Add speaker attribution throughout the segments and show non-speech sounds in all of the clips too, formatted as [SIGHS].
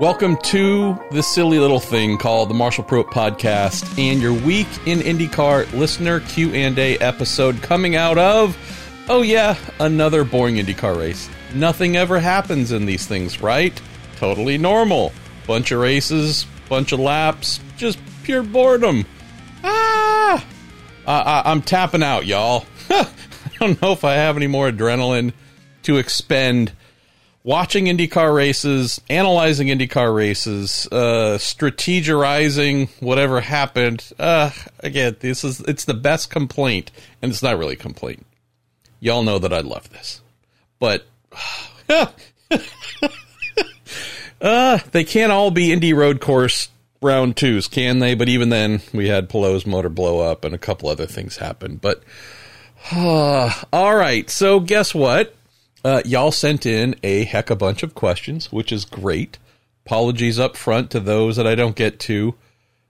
Speaker 1: Welcome to this silly little thing called the Marshall Pruett Podcast and your week in IndyCar listener Q and A episode coming out of oh yeah, another boring IndyCar race. Nothing ever happens in these things, right? Totally normal. Bunch of races, bunch of laps, just pure boredom. Ah, I, I, I'm tapping out, y'all. [LAUGHS] I don't know if I have any more adrenaline to expend watching IndyCar races, analyzing IndyCar races, uh, strategizing whatever happened. Uh, again, this is it's the best complaint, and it's not really a complaint. Y'all know that I love this, but [SIGHS] uh, they can't all be Indy Road Course round twos, can they? But even then, we had Palou's motor blow up, and a couple other things happened. But [SIGHS] all right, so guess what? Uh, y'all sent in a heck a bunch of questions, which is great. Apologies up front to those that I don't get to.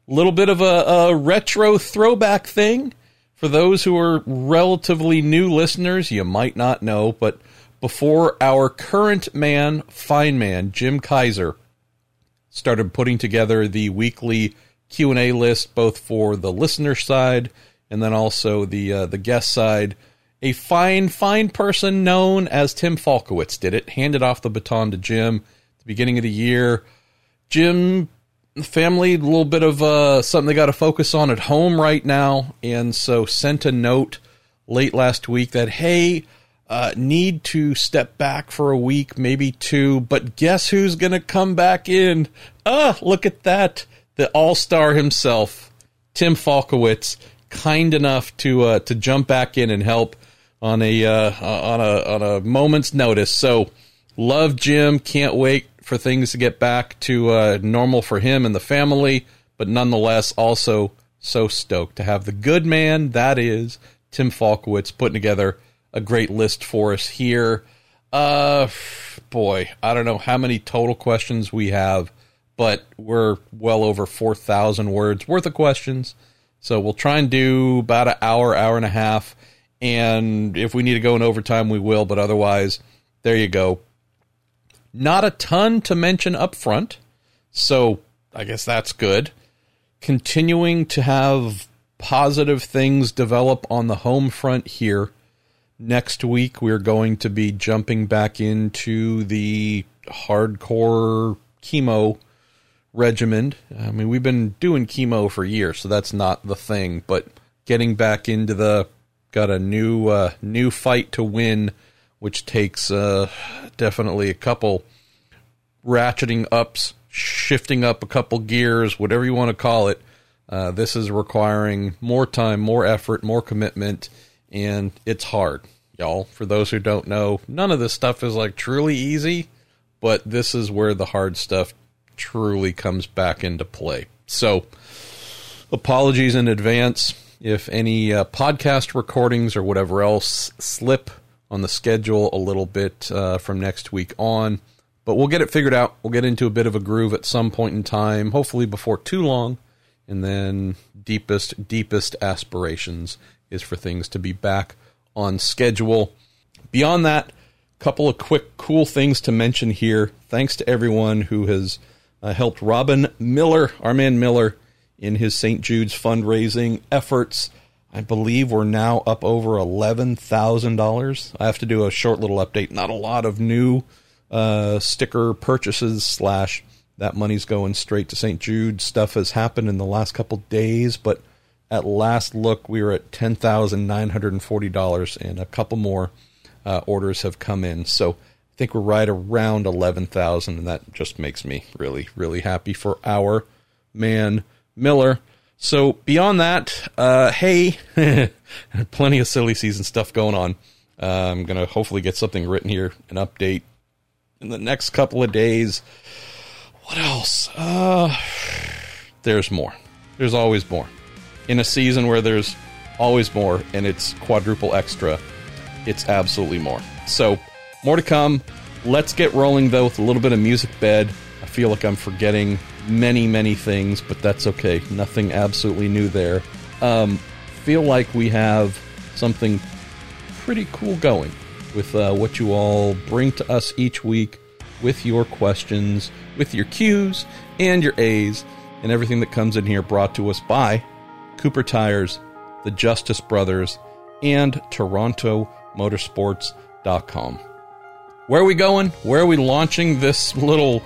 Speaker 1: A little bit of a, a retro throwback thing. For those who are relatively new listeners, you might not know, but before our current man, fine man, Jim Kaiser, started putting together the weekly Q&A list both for the listener side and then also the uh, the guest side a fine, fine person known as Tim Falkowitz did it, handed off the baton to Jim at the beginning of the year. Jim, family, a little bit of uh, something they got to focus on at home right now, and so sent a note late last week that, hey, uh, need to step back for a week, maybe two, but guess who's going to come back in? Ah, look at that. The all star himself, Tim Falkowitz, kind enough to uh, to jump back in and help on a uh, on a on a moment's notice. So love Jim. Can't wait for things to get back to uh, normal for him and the family. But nonetheless, also so stoked to have the good man that is Tim Falkowitz putting together a great list for us here. Uh, boy, I don't know how many total questions we have, but we're well over four thousand words worth of questions. So we'll try and do about an hour, hour and a half and if we need to go in overtime, we will. But otherwise, there you go. Not a ton to mention up front, so I guess that's good. Continuing to have positive things develop on the home front here. Next week, we're going to be jumping back into the hardcore chemo regimen. I mean, we've been doing chemo for years, so that's not the thing, but getting back into the got a new uh, new fight to win, which takes uh, definitely a couple ratcheting ups, shifting up a couple gears, whatever you want to call it. Uh, this is requiring more time, more effort, more commitment, and it's hard, y'all. For those who don't know, none of this stuff is like truly easy, but this is where the hard stuff truly comes back into play. So, apologies in advance if any uh, podcast recordings or whatever else slip on the schedule a little bit uh, from next week on. But we'll get it figured out. We'll get into a bit of a groove at some point in time, hopefully before too long. And then deepest, deepest aspirations is for things to be back on schedule. Beyond that, couple of quick, cool things to mention here. Thanks to everyone who has uh, helped Robin Miller, our man Miller, in his St. Jude's fundraising efforts. I believe we're now up over $11,000. I have to do a short little update. Not a lot of new uh, sticker purchases, slash, that money's going straight to St. Jude. Stuff has happened in the last couple days, but at last look, we were at $10,940, and a couple more uh, orders have come in. So I think we're right around 11,000, and that just makes me really, really happy for our man Miller. So beyond that, uh, hey, [LAUGHS] plenty of silly season stuff going on. Uh, I'm gonna hopefully get something written here, an update in the next couple of days. What else? Uh, there's more. There's always more. In a season where there's always more and it's quadruple extra, it's absolutely more. So more to come. Let's get rolling though with a little bit of music bed. I feel like I'm forgetting many, many things, but that's okay. Nothing absolutely new there. Um, feel like we have something pretty cool going with uh, what you all bring to us each week with your questions, with your Q's and your A's, and everything that comes in here brought to us by Cooper Tires, the Justice Brothers, and TorontoMotorsports.com. Where are we going? Where are we launching this little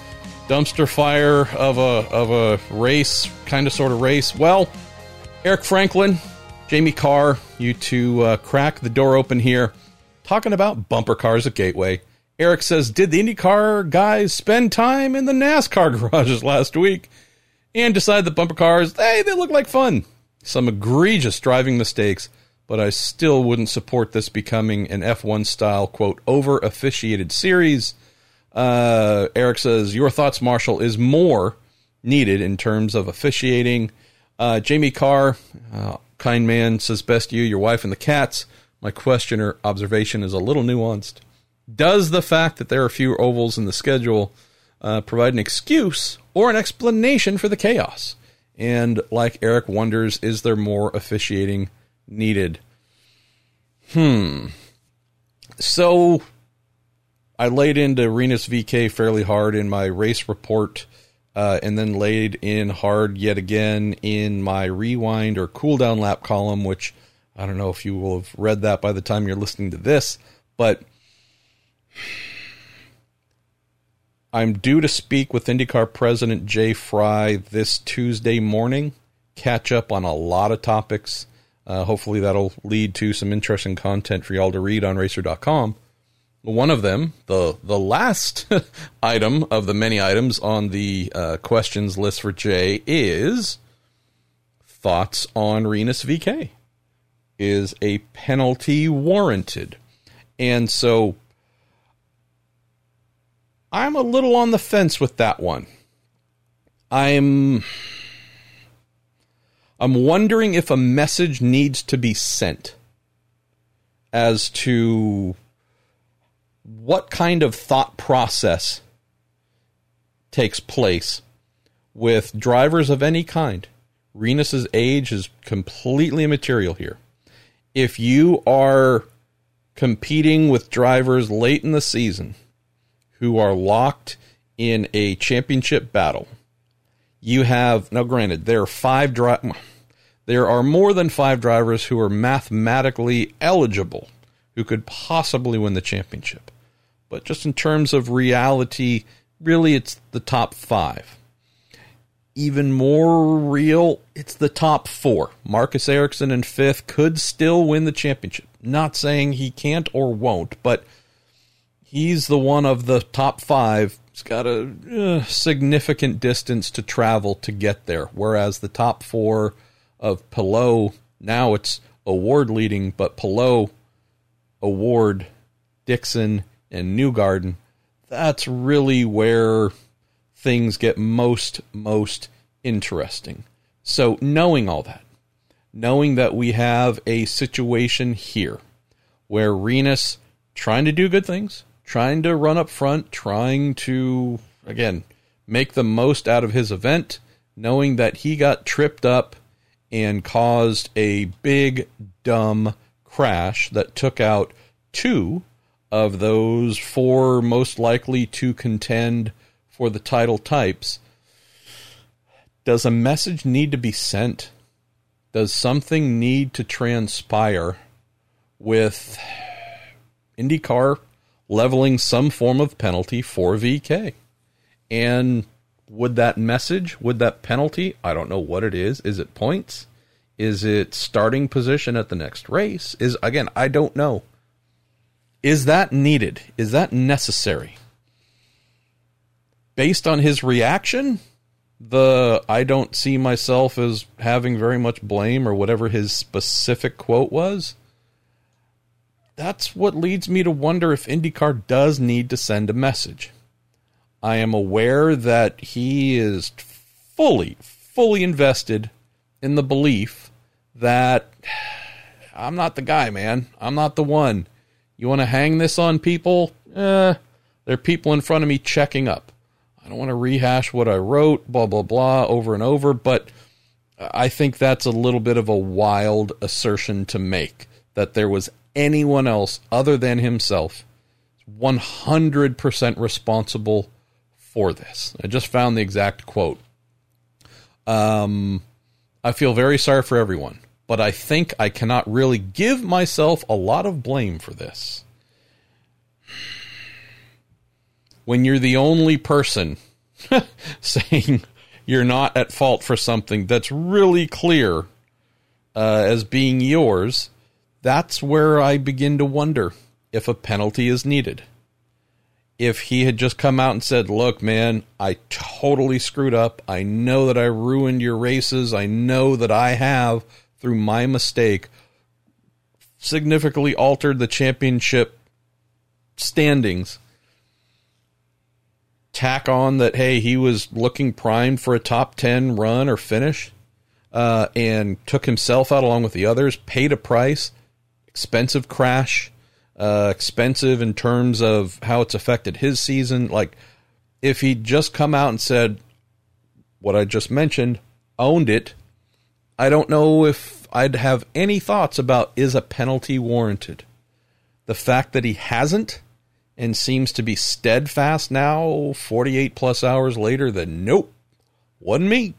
Speaker 1: dumpster fire of a of a race, kind of sort of race? Well, Eric Franklin, Jamie Carr, you two uh, crack the door open here, talking about bumper cars at Gateway. Eric says, Did the IndyCar guys spend time in the NASCAR [LAUGHS] garages last week and decide that bumper cars, hey, they look like fun? Some egregious driving mistakes, but I still wouldn't support this becoming an F1 style, quote, over officiated series. Uh, Eric says, Your thoughts, Marshall, is more needed in terms of officiating. Uh, Jamie Carr, uh, kind man, says, Best you, your wife, and the cats. My question or observation is a little nuanced. Does the fact that there are fewer ovals in the schedule uh, provide an excuse or an explanation for the chaos? And like Eric wonders, is there more officiating needed? Hmm. So I laid into Rinus VeeKay fairly hard in my race report, uh, and then laid in hard yet again in my rewind or cooldown lap column, which I don't know if you will have read that by the time you're listening to this, but I'm due to speak with IndyCar President Jay Frye this Tuesday morning, catch up on a lot of topics. Uh, hopefully, that'll lead to some interesting content for y'all to read on racer.com. One of them, the the last [LAUGHS] item of the many items on the uh, questions list for Jay, is thoughts on Rinus VeeKay. Is a penalty warranted? And so I'm a little on the fence with that one. I'm I'm wondering if a message needs to be sent as to what kind of thought process takes place with drivers of any kind. Rinus's age is completely immaterial here. If you are competing with drivers late in the season who are locked in a championship battle. You have now granted there are five dri- there are more than 5 drivers who are mathematically eligible who could possibly win the championship. But just in terms of reality, really it's the top 5 even more real, it's the top four. Marcus Ericsson in fifth could still win the championship. Not saying he can't or won't, but he's the one of the top five. He's got a uh, significant distance to travel to get there. Whereas the top four of Palou, now it's O'Ward leading, but Palou, O'Ward, Dixon, and Newgarden, that's really where things get most, most interesting. So, knowing all that, knowing that we have a situation here where Rinus trying to do good things, trying to run up front, trying to, again, make the most out of his event, knowing that he got tripped up and caused a big, dumb crash that took out two of those four most likely to contend for the title types. Does a message need to be sent? Does something need to transpire with IndyCar leveling some form of penalty for VeeKay? And would that message, would that penalty, I don't know what it is. Is it points? Is it starting position at the next race? Is again, I don't know. Is that needed? Is that necessary? Based on his reaction, the I don't see myself as having very much blame or whatever his specific quote was, that's what leads me to wonder if IndyCar does need to send a message. I am aware that he is fully, fully invested in the belief that [SIGHS] I'm not the guy, man. I'm not the one. You want to hang this on people? Eh, there are people in front of me checking up. I don't want to rehash what I wrote, blah, blah, blah, over and over, but I think that's a little bit of a wild assertion to make that there was anyone else other than himself 100% responsible for this. I just found the exact quote. Um, I feel very sorry for everyone, but I think I cannot really give myself a lot of blame for this. When you're the only person [LAUGHS] saying you're not at fault for something that's really clear uh, as being yours, that's where I begin to wonder if a penalty is needed. If he had just come out and said, Look, man, I totally screwed up. I know that I ruined your races. I know that I have, through my mistake, significantly altered the championship standings. Tack on that, hey, he was looking primed for a top 10 run or finish uh, and took himself out along with the others, paid a price, expensive crash, uh, expensive in terms of how it's affected his season. Like, if he'd just come out and said what I just mentioned, owned it, I don't know if I'd have any thoughts about is a penalty warranted. The fact that he hasn't and seems to be steadfast now, 48 plus hours later, that nope, wasn't me.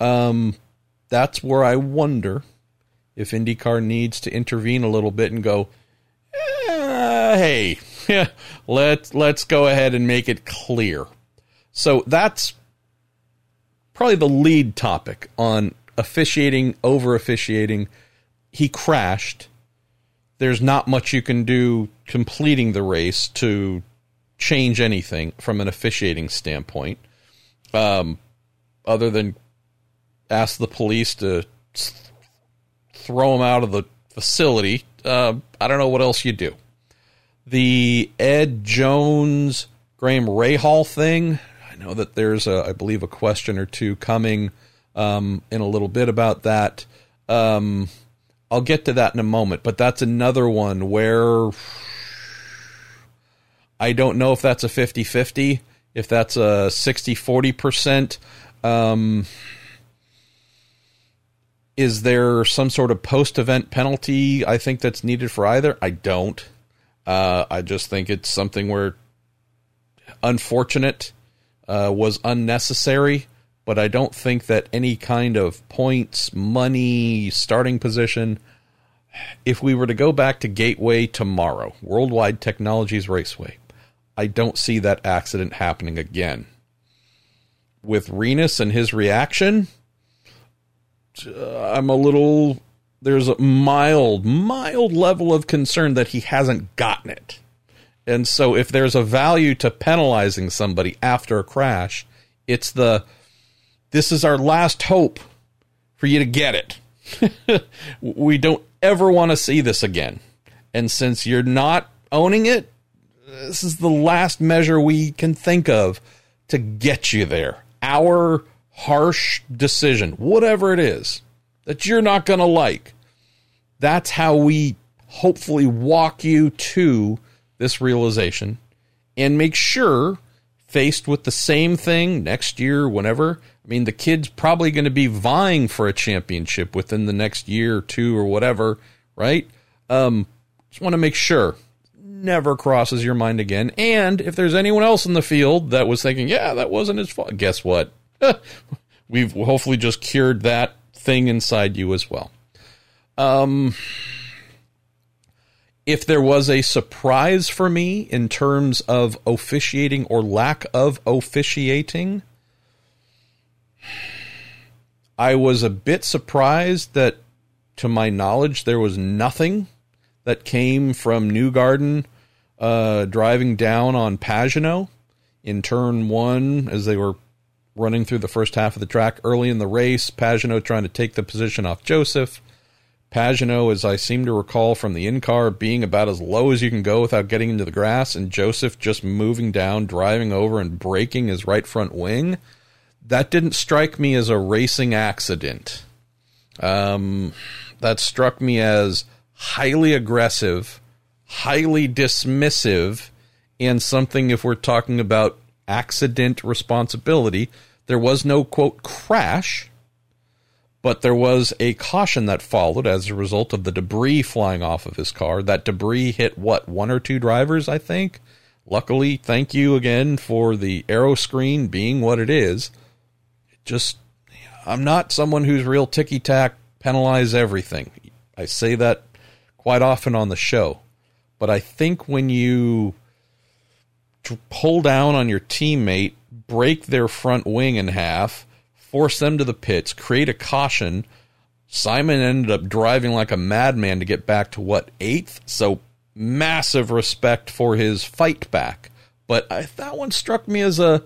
Speaker 1: Um, that's where I wonder if IndyCar needs to intervene a little bit and go, eh, hey, [LAUGHS] let's let's go ahead and make it clear. So that's probably the lead topic on officiating, over officiating. He crashed. There's not much you can do completing the race to change anything from an officiating standpoint, um, other than ask the police to throw him out of the facility. Uh, I don't know what else you do. The Ed Jones Graham Rahal thing. I know that there's, a, I believe, a question or two coming um, in a little bit about that. Um, I'll get to that in a moment, but that's another one where I don't know if that's a 50 50, if that's a 60 40%. Um, is there some sort of post event penalty I think that's needed for either? I don't. Uh, I just think it's something where unfortunate uh, was unnecessary, but I don't think that any kind of points, money, starting position. If we were to go back to Gateway tomorrow, Worldwide Technologies Raceway, I don't see that accident happening again. With Rinus and his reaction, uh, I'm a little there's a mild mild level of concern that he hasn't gotten it. And so if there's a value to penalizing somebody after a crash, it's the this is our last hope for you to get it. [LAUGHS] we don't ever want to see this again. And since you're not owning it, this is the last measure we can think of to get you there. Our harsh decision, whatever it is that you're not going to like. That's how we hopefully walk you to this realization and make sure, faced with the same thing next year, whenever, I mean, the kid's probably going to be vying for a championship within the next year or two or whatever, right? Um, just want to make sure never crosses your mind again. And if there's anyone else in the field that was thinking, yeah, that wasn't his fault, guess what? [LAUGHS] We've hopefully just cured that thing inside you as well. Um, if there was a surprise for me in terms of officiating or lack of officiating, I was a bit surprised that, to my knowledge, there was nothing that came from Newgarden uh, driving down on Pagenaud in turn one as they were running through the first half of the track early in the race. Pagenaud trying to take the position off Joseph. Pagenaud, as I seem to recall from the in car, being about as low as you can go without getting into the grass, and Joseph just moving down, driving over, and breaking his right front wing. That didn't strike me as a racing accident. Um, that struck me as highly aggressive, highly dismissive, and something, if we're talking about accident responsibility. There was no quote crash, but there was a caution that followed as a result of the debris flying off of his car. That debris hit what one or two drivers, I think. Luckily, thank you again for the aero screen being what it is. Just, I'm not someone who's real ticky tack, penalize everything. I say that quite often on the show, but I think when you pull down on your teammate, break their front wing in half, force them to the pits, create a caution. Simon ended up driving like a madman to get back to what, eighth? So massive respect for his fight back. But I, that one struck me as a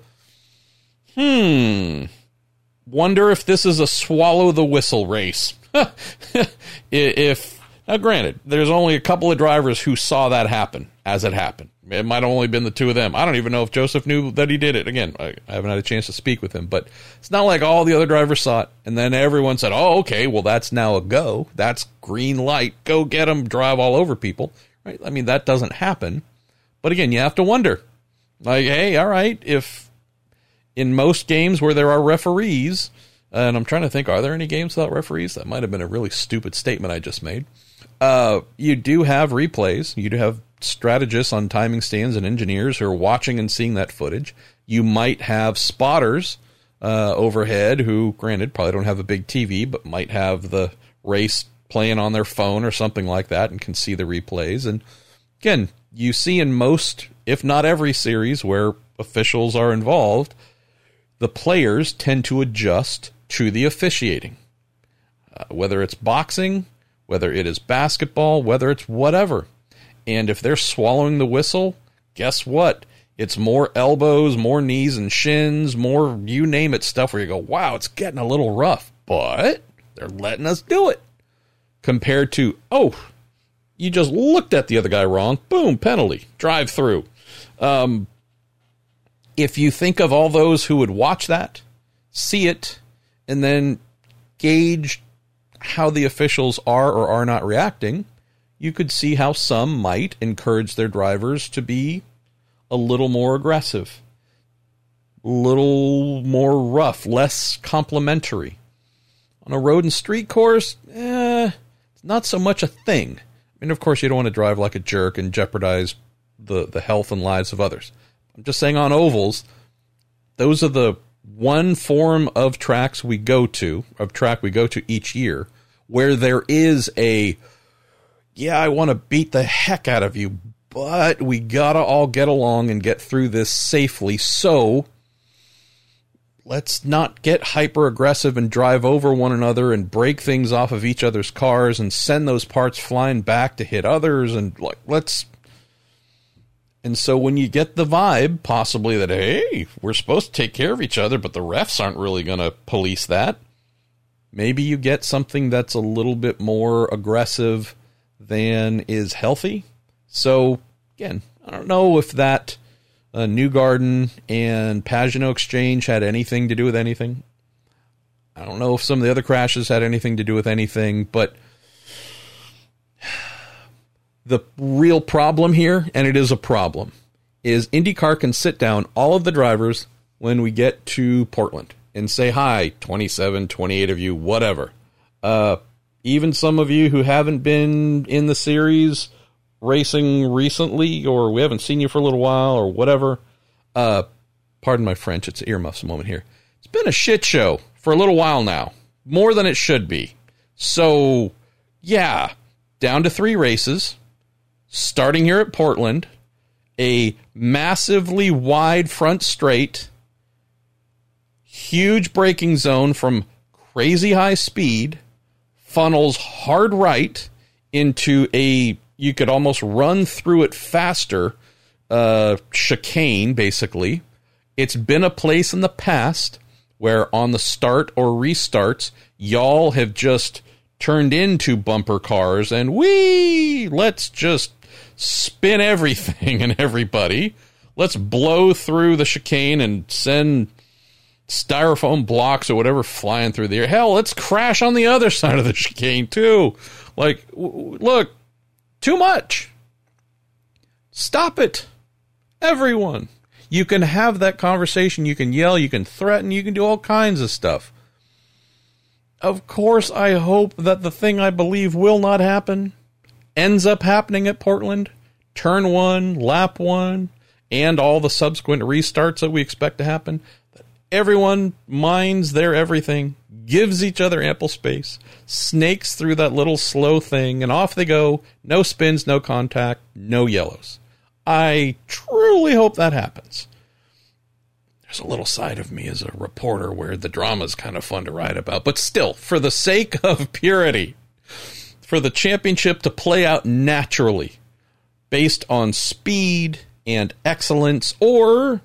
Speaker 1: hmm. Wonder if this is a swallow the whistle race. [LAUGHS] if now, granted, there's only a couple of drivers who saw that happen as it happened. It might have only been the two of them. I don't even know if Joseph knew that he did it. Again, I, I haven't had a chance to speak with him, but it's not like all the other drivers saw it and then everyone said, "Oh, okay, well that's now a go. That's green light. Go get them. Drive all over people." Right? I mean, that doesn't happen. But again, you have to wonder. Like, hey, all right, if in most games where there are referees, and I'm trying to think, are there any games without referees? That might have been a really stupid statement I just made. Uh, you do have replays. You do have strategists on timing stands and engineers who are watching and seeing that footage. You might have spotters uh, overhead who, granted, probably don't have a big TV, but might have the race playing on their phone or something like that and can see the replays. And again, you see in most, if not every series where officials are involved, the players tend to adjust to the officiating. Uh, whether it's boxing, whether it is basketball, whether it's whatever. And if they're swallowing the whistle, guess what? It's more elbows, more knees and shins, more you name it stuff where you go, wow, it's getting a little rough, but they're letting us do it. Compared to, oh, you just looked at the other guy wrong, boom, penalty, drive through. Um, if you think of all those who would watch that, see it, and then gauge how the officials are or are not reacting, you could see how some might encourage their drivers to be a little more aggressive, a little more rough, less complimentary. On a road and street course, eh, it's not so much a thing. I mean, of course, you don't want to drive like a jerk and jeopardize the, the health and lives of others. I'm just saying on ovals, those are the one form of tracks we go to, of track we go to each year, where there is a yeah, I want to beat the heck out of you, but we gotta all get along and get through this safely. So let's not get hyper aggressive and drive over one another and break things off of each other's cars and send those parts flying back to hit others and like let's and so when you get the vibe possibly that hey we're supposed to take care of each other but the refs aren't really going to police that maybe you get something that's a little bit more aggressive than is healthy. So again, I don't know if that uh, Newgarden and Pagenaud exchange had anything to do with anything. I don't know if some of the other crashes had anything to do with anything, but [SIGHS] the real problem here, and it is a problem, is IndyCar can sit down all of the drivers when we get to Portland and say hi, 27, 28 of you, whatever. Uh, even some of you who haven't been in the series racing recently, or we haven't seen you for a little while, or whatever. Uh, pardon my French, it's earmuffs moment here. It's been a shit show for a little while now, more than it should be. So, yeah, down to three races, starting here at Portland, a massively wide front straight, huge braking zone from crazy high speed funnels hard right into a you could almost run through it faster uh, chicane basically. It's been a place in the past where on the start or restarts y'all have just turned into bumper cars and we let's just spin everything [LAUGHS] and everybody. Let's blow through the chicane and send styrofoam blocks or whatever flying through the air. Hell, let's crash on the other [LAUGHS] side of the chicane too. Like, w- look, too much. Stop it. Everyone. You can have that conversation. You can yell. You can threaten. You can do all kinds of stuff. of course, I hope that the thing I believe will not happen ends up happening at Portland. Turn one, lap one, and all the subsequent restarts that we expect to happen. Everyone minds their everything, gives each other ample space, snakes through that little slow thing, and off they go. No spins, no contact, no yellows. I truly hope that happens there's a little side of me as a reporter where the drama is kind of fun to write about. But still, for the sake [LAUGHS] of purity, for the championship to play out naturally based on speed and excellence or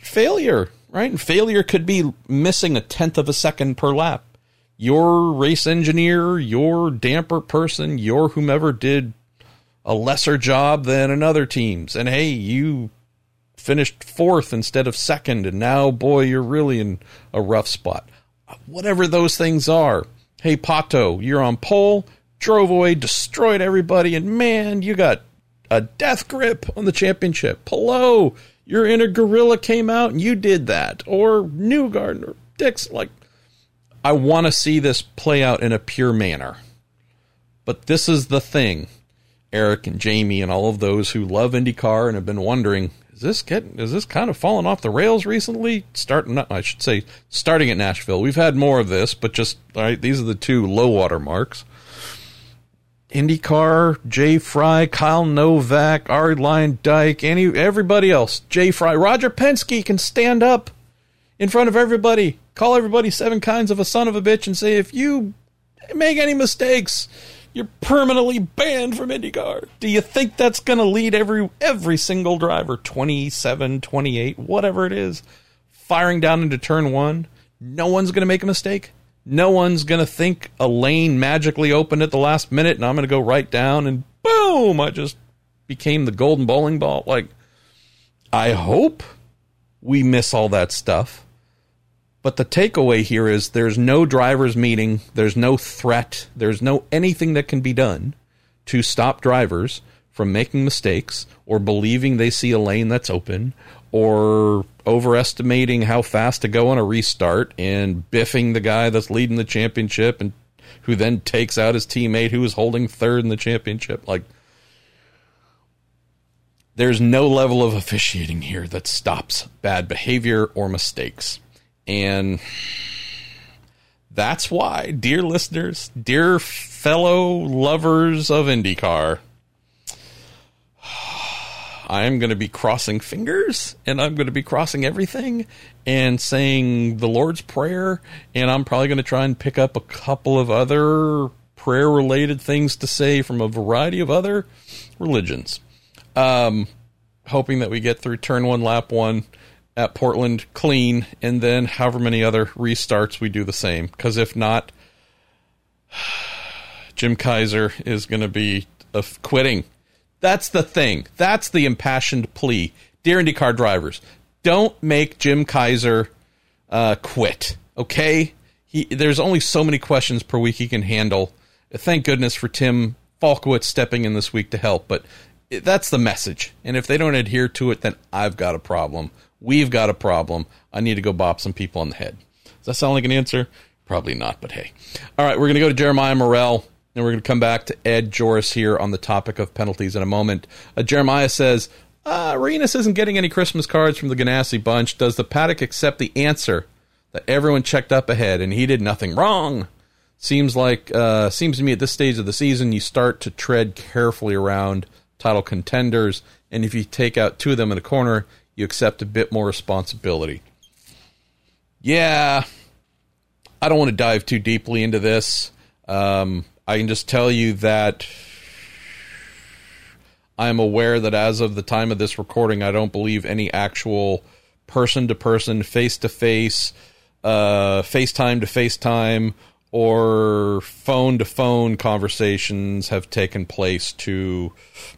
Speaker 1: failure, right? And failure could be missing a tenth of a second per lap. Your race engineer, your damper person, your whomever did a lesser job than another team's. And hey, you finished fourth instead of second, and now, boy, you're really in a rough spot. Whatever those things are. Hey, Pato, you're on pole, drove away, destroyed everybody, and man, you got a death grip on the championship. Your inner gorilla came out and you did that. Or Newgarden or Dix. Like, I want to see this play out in a pure manner. But this is the thing. Eric and Jamie and all of those who love IndyCar and have been wondering is this getting is this kind of falling off the rails recently? Starting, I should say, starting at Nashville. We've had more of this, but just right. These are the two low water marks. IndyCar, Jay Frye, Kyle Novak, Arie Luyendyk, any everybody else. Jay Frye, Roger Penske can stand up in front of everybody, call everybody seven kinds of a son of a bitch, and say if you make any mistakes, you're permanently banned from IndyCar. Do you think that's going to lead every every single driver, 27, 28, whatever it is, firing down into turn 1? No one's going to make a mistake. No one's going to think a lane magically opened at the last minute and I'm going to go right down and boom, I just became the golden bowling ball. Like I hope we miss all that stuff. But the takeaway here is there's no drivers meeting, there's no threat, there's no anything that can be done to stop drivers from making mistakes or believing they see a lane that's open or overestimating how fast to go on a restart and biffing the guy that's leading the championship and who then takes out his teammate who is holding third in the championship. Like there's no level of officiating here that stops bad behavior or mistakes. And that's why, dear listeners, dear fellow lovers of IndyCar, I am going to be crossing fingers and I'm going to be crossing everything and saying the Lord's Prayer. And I'm probably going to try and pick up a couple of other prayer related things to say from a variety of other religions. Um, hoping that we get through turn one, lap one at Portland clean, and then however many other restarts we do the same. Because if not, [SIGHS] Jim Kaiser is going to be uh, quitting. That's the thing. That's the impassioned plea. Dear IndyCar drivers, don't make Jim Kaiser uh, quit. Okay, he there's only so many questions per week he can handle. Thank goodness for Tim Falkowitz stepping in this week to help, but that's the message. And if they don't adhere to it, then I've got a problem. We've got a problem. I need to go bop some people on the head. Does that sound like an answer? Probably not, but hey. All right, we're going to go to Jeremiah Morel, and we're going to come back to Ed Jones here on the topic of penalties in a moment. Uh, Jeremiah says, uh, Arenas isn't getting any Christmas cards from the Ganassi bunch. Does the paddock accept the answer that everyone checked up ahead and he did nothing wrong? Seems like uh, seems to me at this stage of the season you start to tread carefully around title contenders, and if you take out two of them in a corner, you accept a bit more responsibility. Yeah, I don't want to dive too deeply into this. Um, I can just tell you that I am aware that as of the time of this recording, I don't believe any actual person to person, face to face, uh, FaceTime to FaceTime, or phone to phone conversations have taken place to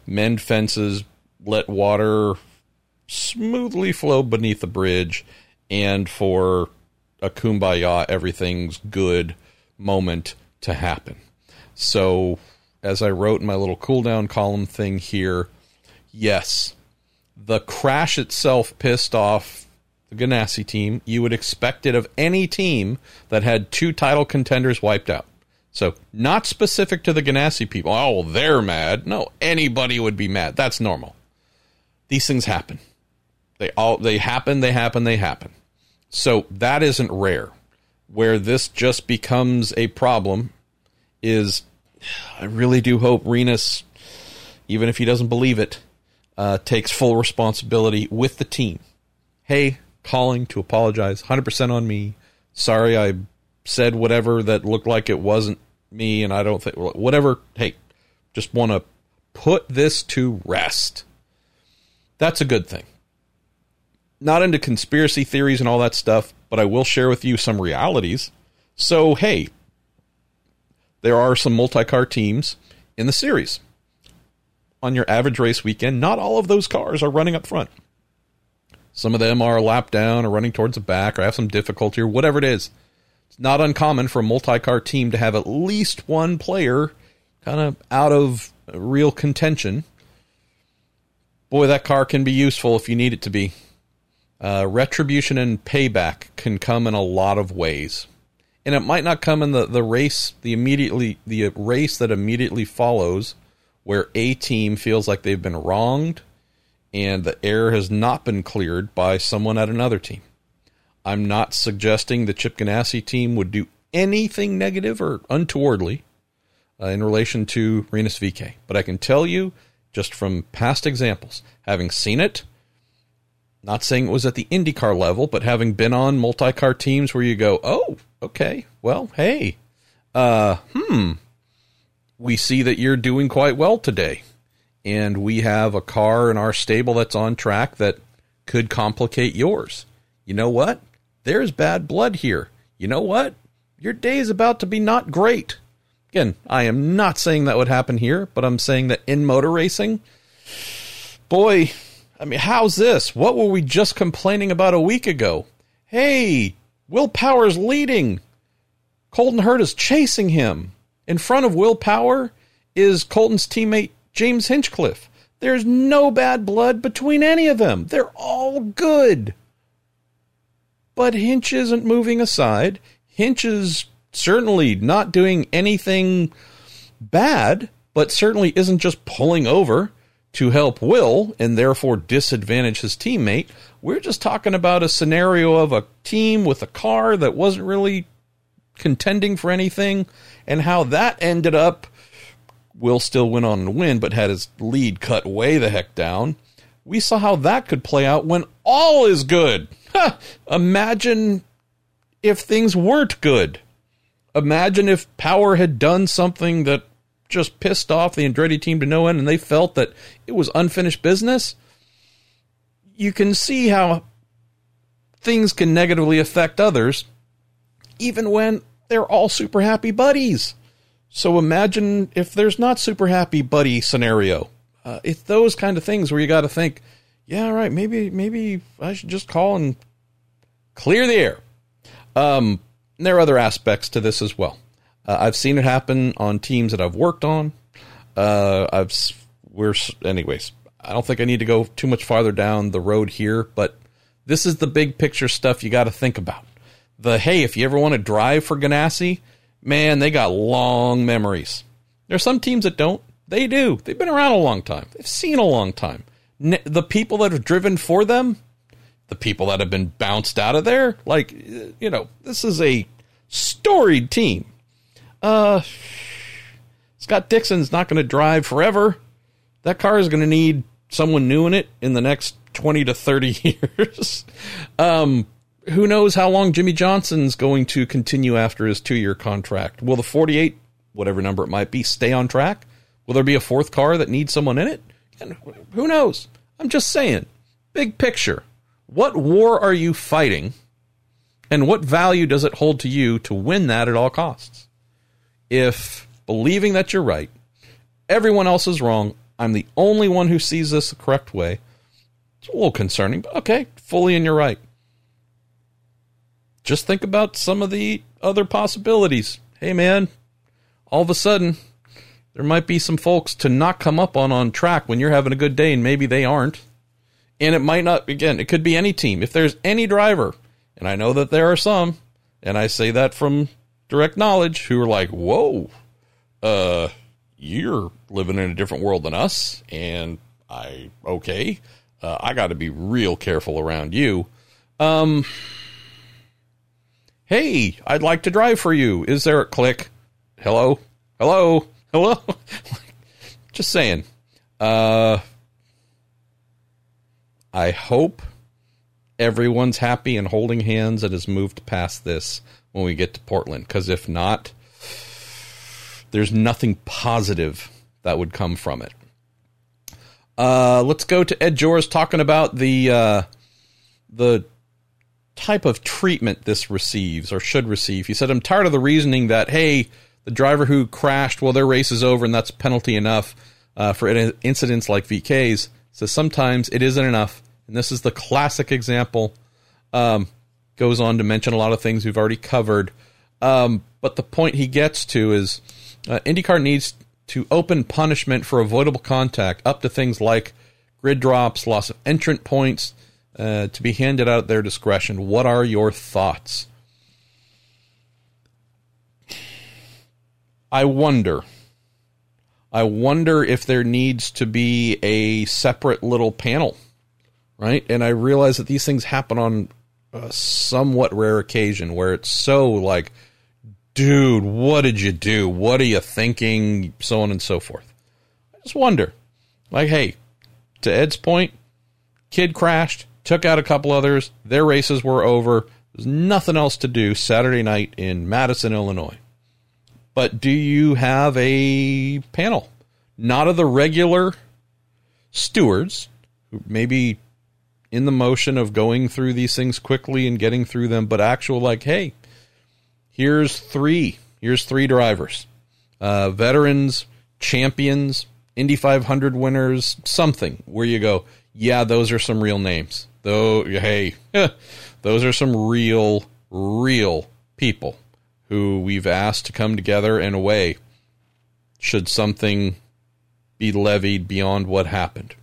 Speaker 1: mend fences, let water smoothly flow beneath the bridge, and for a kumbaya, everything's good moment to happen. So, as I wrote in my little cooldown column thing here, yes, the crash itself pissed off the Ganassi team, you would expect it of any team that had two title contenders wiped out. So, not specific to the Ganassi people. Oh, they're mad. No, anybody would be mad. That's normal. These things happen. They all they happen, they happen, they happen. So, that isn't rare. Where this just becomes a problem is I really do hope Rinus, even if he doesn't believe it, uh, takes full responsibility with the team. Hey, calling to apologize. 100% on me. Sorry I said whatever that looked like it wasn't me, and I don't think, whatever. Hey, just want to put this to rest. That's a good thing. Not into conspiracy theories and all that stuff, but I will share with you some realities. So, hey, there are some multi car teams in the series. On your average race weekend, not all of those cars are running up front. Some of them are a lap down or running towards the back or have some difficulty or whatever it is. It's not uncommon for a multi car team to have at least one player kind of out of real contention. Boy, that car can be useful if you need it to be. Uh, retribution and payback can come in a lot of ways. And it might not come in the, the race, the immediately the race that immediately follows, where a team feels like they've been wronged and the air has not been cleared by someone at another team. I'm not suggesting the Chip Ganassi team would do anything negative or untowardly uh, in relation to Rinus VeeKay, but I can tell you just from past examples, having seen it, not saying it was at the IndyCar level, but having been on multi-car teams where you go, oh, okay, well, hey, uh, hmm, we see that you're doing quite well today and we have a car in our stable that's on track that could complicate yours. You know what? There's bad blood here. You know what? Your day is about to be not great. Again, I am not saying that would happen here, but I'm saying that in motor racing, boy, I mean, how's this? What were we just complaining about a week ago? Hey, Will Power's leading. Colton Herta is chasing him. In front of Will Power is Colton's teammate James Hinchcliffe. There's no bad blood between any of them. They're all good. But Hinch isn't moving aside. Hinch is certainly not doing anything bad, but certainly isn't just pulling over to help Will and therefore disadvantage his teammate. We're just talking about a scenario of a team with a car that wasn't really contending for anything and how that ended up Will still went on and win, but had his lead cut way the heck down. We saw how that could play out when all is good. Imagine if things weren't good. Imagine if Power had done something that just pissed off the Andretti team to no end and they felt that it was unfinished business. You can see how things can negatively affect others, even when they're all super happy buddies. So imagine if there's not super happy buddy scenario. Uh, it's those kind of things where you got to think, yeah, right, maybe maybe I should just call and clear the air. Um, there are other aspects to this as well. Uh, I've seen it happen on teams that I've worked on. Uh, I've we're anyways. I don't think I need to go too much farther down the road here, but this is the big picture stuff you got to think about. The hey, if you ever want to drive for Ganassi, man, they got long memories. There are some teams that don't. They do. They've been around a long time. They've seen a long time. The people that have driven for them, the people that have been bounced out of there, like you know, this is a storied team. Uh, Scott Dixon's not going to drive forever. That car is going to need someone new in it in the next 20 to 30 [LAUGHS] years. um, who knows how long Jimmie Johnson's going to continue after his two year contract? Will the 48, whatever number it might be, stay on track? Will there be a fourth car that needs someone in it? And who knows? I'm just saying, big picture. What war are you fighting? And what value does it hold to you to win that at all costs? If believing that you're right, everyone else is wrong, I'm the only one who sees this the correct way, it's a little concerning, but okay, fully in your right just think about some of the other possibilities. Hey, man, all of a sudden, there might be some folks to not come up on on track when you're having a good day, and maybe they aren't. And it might not, again, it could be any team. If there's any driver, and I know that there are some, and I say that from direct knowledge, who are like, whoa, uh, you're living in a different world than us, and I, okay, uh, I got to be real careful around you. Um, hey, I'd like to drive for you. Is there a click? Hello? Hello? Hello? [LAUGHS] Just saying. Uh, I hope everyone's happy and holding hands and has moved past this when we get to Portland. Because if not, there's nothing positive that would come from it. Uh, let's go to Ed Joris talking about the uh, the type of treatment this receives or should receive. He said, "I'm tired of the reasoning that hey, the driver who crashed, well, their race is over and that's penalty enough uh, for incidents like VeeKay's." So sometimes it isn't enough, and this is the classic example. Um, goes on to mention a lot of things we've already covered, um, but the point he gets to is uh, IndyCar needs to open punishment for avoidable contact up to things like grid drops, loss of entrant points, uh, to be handed out at their discretion. What are your thoughts? I wonder. I wonder if there needs to be a separate little panel, right? And I realize that these things happen on a somewhat rare occasion where it's so like dude, what did you do? What are you thinking? So on and so forth. I just wonder. Like, hey, to Ed's point, kid crashed, took out a couple others, their races were over. There's nothing else to do Saturday night in Madison, Illinois. But do you have a panel? Not of the regular stewards who maybe in the motion of going through these things quickly and getting through them, but actual like, hey, here's three. Here's three drivers, uh, veterans, champions, Indy 500 winners, something where you go, yeah, those are some real names. Though, hey, [LAUGHS] those are some real, real people who we've asked to come together in a way. Should something be levied beyond what happened?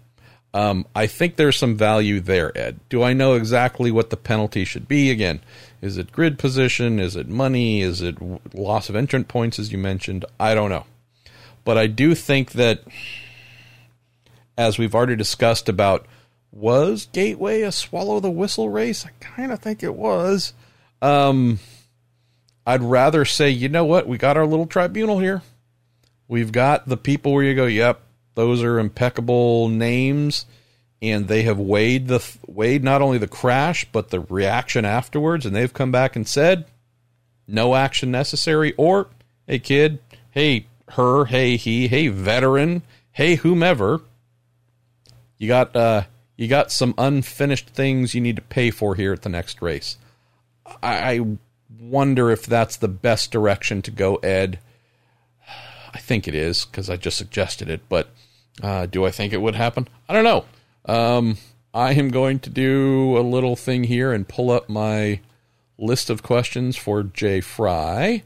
Speaker 1: Um, I think there's some value there, Ed. Do I know exactly what the penalty should be? Again, is it grid position? Is it money? Is it loss of entrant points, as you mentioned? I don't know. But I do think that, as we've already discussed about, was Gateway a swallow the whistle race? I kind of think it was. Um, I'd rather say, you know what? We got our little tribunal here. We've got the people where you go, yep, those are impeccable names and they have weighed the weighed not only the crash but the reaction afterwards, and they've come back and said no action necessary. Or hey kid, hey her, hey he, hey veteran, hey whomever, you got uh, you got some unfinished things you need to pay for here at the next race. I, I wonder if that's the best direction to go, Ed. I think it is because I just suggested it, but uh, do I think it would happen? I don't know. Um, I am going to do a little thing here and pull up my list of questions for Jay Frye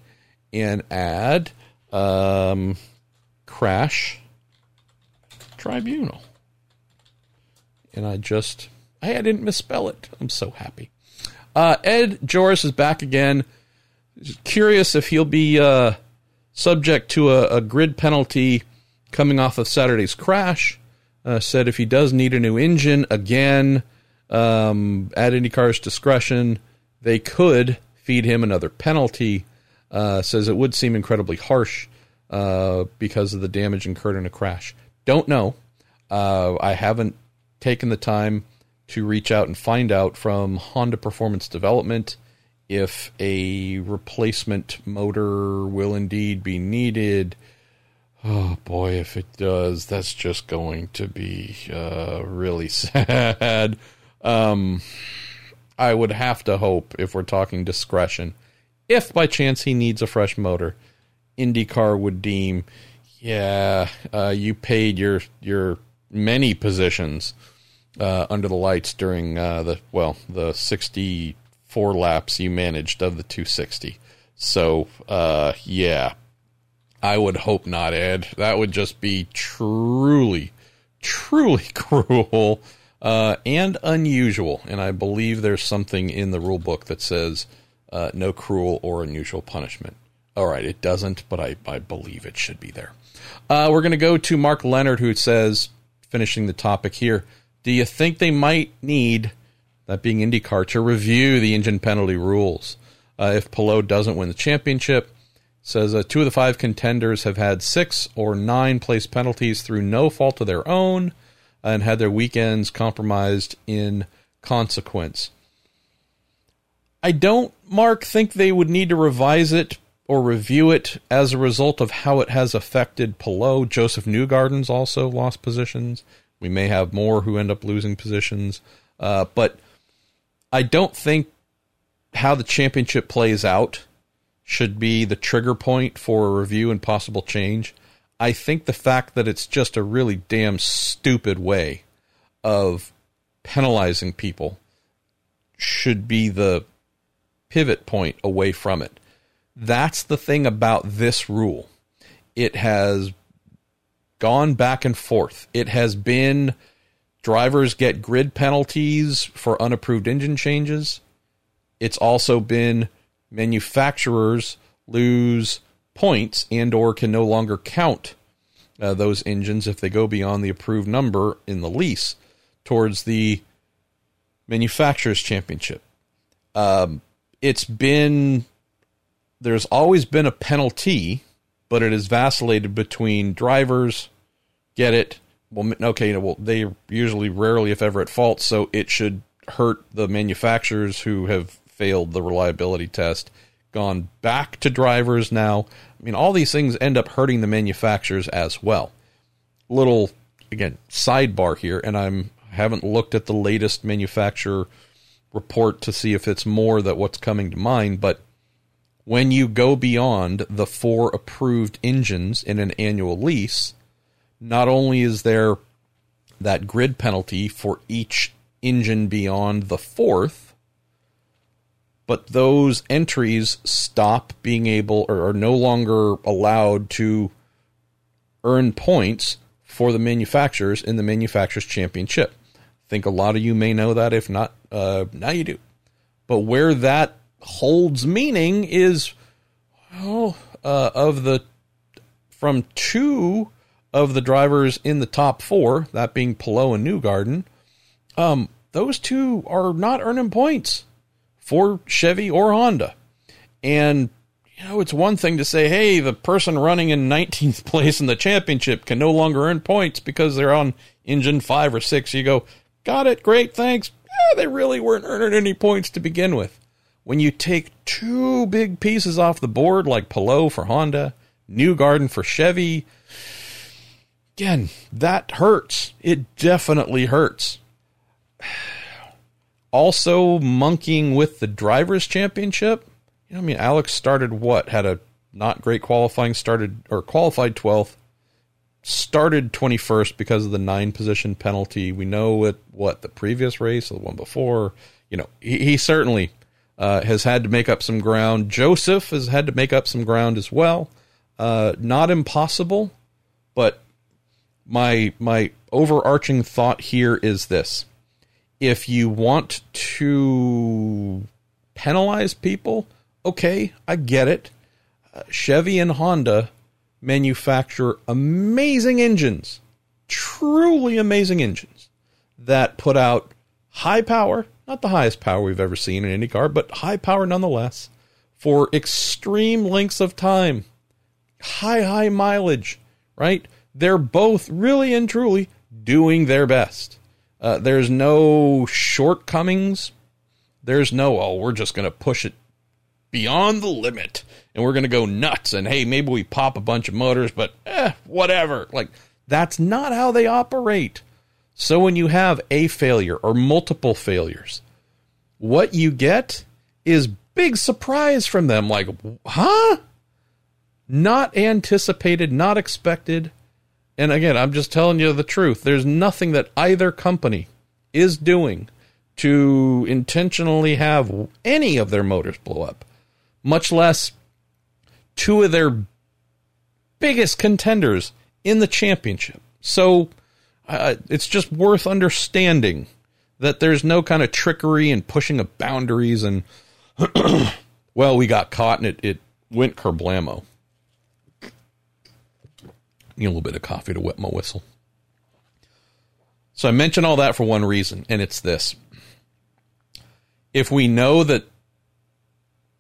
Speaker 1: and add um, Crash Tribunal. And I just, hey, I didn't misspell it. I'm so happy. Uh, Ed Joris is back again. Curious if he'll be uh, subject to a, a grid penalty coming off of Saturday's crash uh, said if he does need a new engine, again, um, at IndyCar's discretion, they could feed him another penalty. Uh, says it would seem incredibly harsh uh, because of the damage incurred in a crash. Don't know. Uh, I haven't taken the time to reach out and find out from Honda Performance Development if a replacement motor will indeed be needed Oh boy, if it does, that's just going to be uh, really [LAUGHS] sad. Um, I would have to hope, if we're talking discretion, if by chance he needs a fresh motor, IndyCar would deem, yeah, uh, you paid your your many positions uh, under the lights during uh, the well the sixty four laps you managed of the two sixty. So uh, yeah, I would hope not, Ed. That would just be truly, truly [LAUGHS] cruel. uh, and unusual. And I believe there's something in the rule book that says uh, no cruel or unusual punishment. All right, it doesn't, but I, I believe it should be there. Uh, we're going to go to Mark Leonard, who says, finishing the topic here, do you think they might need, that being IndyCar, to review the engine penalty rules? Uh, if Palou doesn't win the championship, says uh, two of the five contenders have had six or nine place penalties through no fault of their own and had their weekends compromised in consequence. I don't, Mark, think they would need to revise it or review it as a result of how it has affected Palou. Josef Newgarden's also lost positions. We may have more who end up losing positions. Uh, but I don't think how the championship plays out should be the trigger point for a review and possible change. I think the fact that it's just a really damn stupid way of penalizing people should be the pivot point away from it. That's the thing about this rule. It has gone back and forth. It has been drivers get grid penalties for unapproved engine changes. It's also been manufacturers lose points and or can no longer count uh, those engines if they go beyond the approved number in the lease towards the manufacturers championship. Um, it's been there's always been a penalty but it has vacillated between drivers get it well okay you know, well they usually rarely if ever at fault so it should hurt the manufacturers who have failed the reliability test gone back to drivers now. I mean, all these things end up hurting the manufacturers as well. Little again sidebar here, and I'm haven't looked at the latest manufacturer report to see if it's more that what's coming to mind, but when you go beyond the four approved engines in an annual lease, not only is there that grid penalty for each engine beyond the fourth, but those entries stop being able or are no longer allowed to earn points for the manufacturers in the manufacturers championship. I think a lot of you may know that. If not, uh, now you do. But where that holds meaning is, well, uh, of the from two of the drivers in the top four, that being Palou and Newgarden, um, those two are not earning points for Chevy or Honda. And, you know, it's one thing to say, hey, the person running in 19th [LAUGHS] place in the championship can no longer earn points because they're on engine five or six. You go, got it, great, thanks. They really weren't earning any points to begin with. When you take two big pieces off the board, like Palou for Honda, Newgarden for Chevy, again, that hurts. It definitely hurts also monkeying with the drivers championship. You know, I mean, Alex started what had a not great qualifying, started or qualified twelfth, started twenty first because of the nine position penalty. We know it what the previous race, the one before. You know, he, he certainly uh, has had to make up some ground. Josef has had to make up some ground as well. Uh, not impossible, but my my overarching thought here is this if you want to penalize people, okay, I get it. Uh, Chevy and Honda manufacture amazing engines, truly amazing engines that put out high power, not the highest power we've ever seen in any car, but high power nonetheless, for extreme lengths of time, high, high mileage, right? They're both really and truly doing their best. Uh, there's no shortcomings. There's no, oh, we're just going to push it beyond the limit and we're going to go nuts. And hey, maybe we pop a bunch of motors, but eh, whatever. Like, that's not how they operate. So when you have a failure or multiple failures, what you get is big surprise from them. Like, huh? Not anticipated, not expected. And again, I'm just telling you the truth. There's nothing that either company is doing to intentionally have any of their motors blow up, much less two of their biggest contenders in the championship. So uh, it's just worth understanding that there's no kind of trickery and pushing of boundaries and [CLEARS THROAT] well, we got caught and it, it went kerblamo. A little bit of coffee to wet my whistle. So I mention all that for one reason, and it's this. If we know that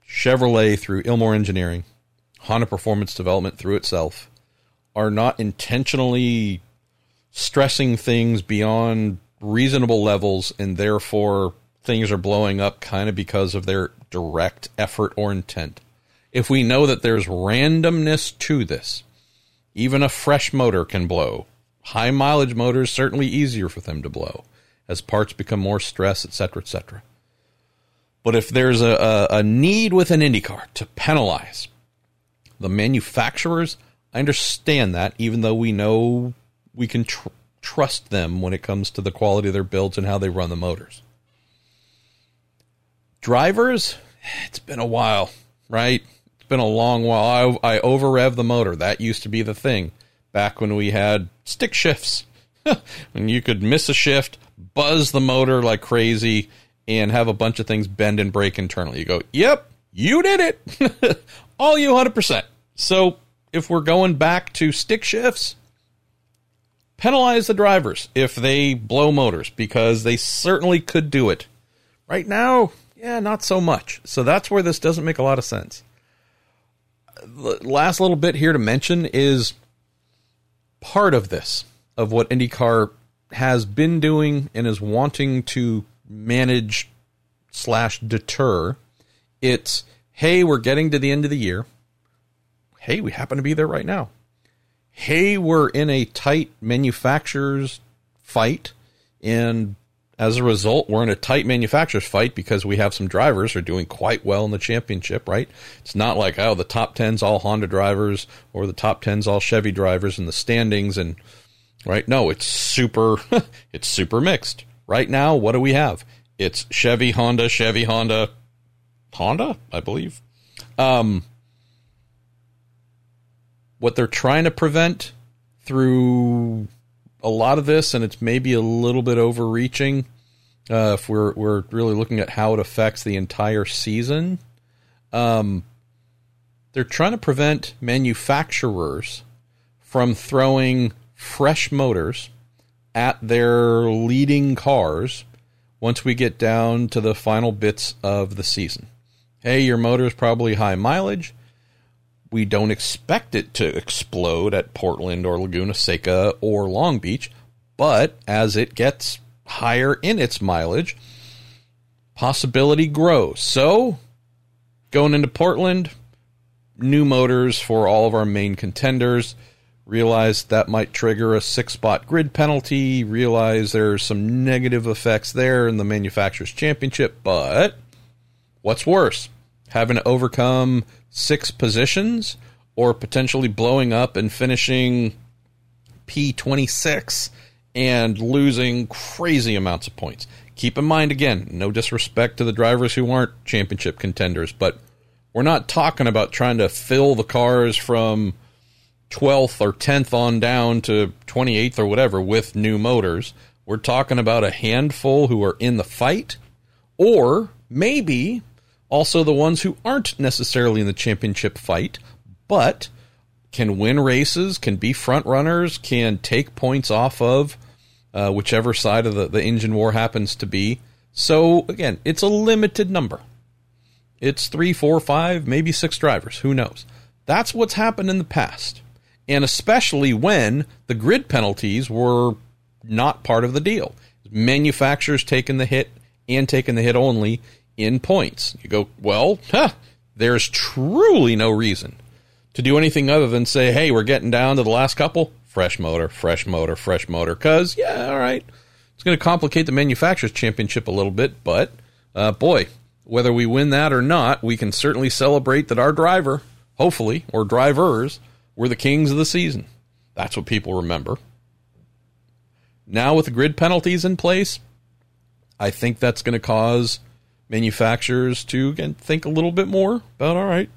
Speaker 1: Chevrolet through Ilmor Engineering, Honda Performance Development through itself, are not intentionally stressing things beyond reasonable levels and therefore things are blowing up kind of because of their direct effort or intent. If we know that there's randomness to this, even a fresh motor can blow. High mileage motors certainly easier for them to blow as parts become more stress, etc., etc. But if there's a, a, a need with an IndyCar to penalize the manufacturers, I understand that, even though we know we can tr- trust them when it comes to the quality of their builds and how they run the motors. Drivers, it's been a while, right? Been a long while. I, I over rev the motor. That used to be the thing back when we had stick shifts. [LAUGHS] when you could miss a shift, buzz the motor like crazy, and have a bunch of things bend and break internally. You go, yep, you did it. [LAUGHS] All you 100%. So if we're going back to stick shifts, penalize the drivers if they blow motors because they certainly could do it. Right now, yeah, not so much. So that's where this doesn't make a lot of sense. The last little bit here to mention is part of this, of what IndyCar has been doing and is wanting to manage slash deter. It's, hey, we're getting to the end of the year. Hey, we happen to be there right now. Hey, we're in a tight manufacturer's fight, and as a result, we're in a tight manufacturers fight because we have some drivers who are doing quite well in the championship, right? It's not like, oh, the top 10's all Honda drivers or the top 10's all Chevy drivers in the standings and right? No, it's super [LAUGHS] it's super mixed. Right now, what do we have? It's Chevy, Honda, Chevy, Honda, Honda, I believe. Um what they're trying to prevent through a lot of this, and it's maybe a little bit overreaching uh, if we're we're really looking at how it affects the entire season. Um, they're trying to prevent manufacturers from throwing fresh motors at their leading cars once we get down to the final bits of the season. Hey, your motor is probably high mileage we don't expect it to explode at Portland or Laguna Seca or Long Beach, but as it gets higher in its mileage, possibility grows. So, going into Portland, new motors for all of our main contenders. Realize that might trigger a six spot grid penalty. Realize there's some negative effects there in the manufacturer's championship, but what's worse? Having to overcome six positions or potentially blowing up and finishing P26 and losing crazy amounts of points. Keep in mind, again, no disrespect to the drivers who aren't championship contenders, but we're not talking about trying to fill the cars from 12th or 10th on down to 28th or whatever with new motors. We're talking about a handful who are in the fight, or maybe also the ones who aren't necessarily in the championship fight, but can win races, can be front runners, can take points off of uh, whichever side of the, the engine war happens to be. So again, it's a limited number. It's three, four, five, maybe six drivers. Who knows? That's what's happened in the past. And especially when the grid penalties were not part of the deal. Manufacturers taking the hit and taking the hit only in points. You go, well, huh, there's truly no reason to do anything other than say, hey, we're getting down to the last couple. Fresh motor, fresh motor, fresh motor. Because, yeah, all right. It's going to complicate the Manufacturers' Championship a little bit, but uh, boy, whether we win that or not, we can certainly celebrate that our driver, hopefully, or drivers, were the kings of the season. That's what people remember. Now, with the grid penalties in place, I think that's going to cause manufacturers to again think a little bit more about all right,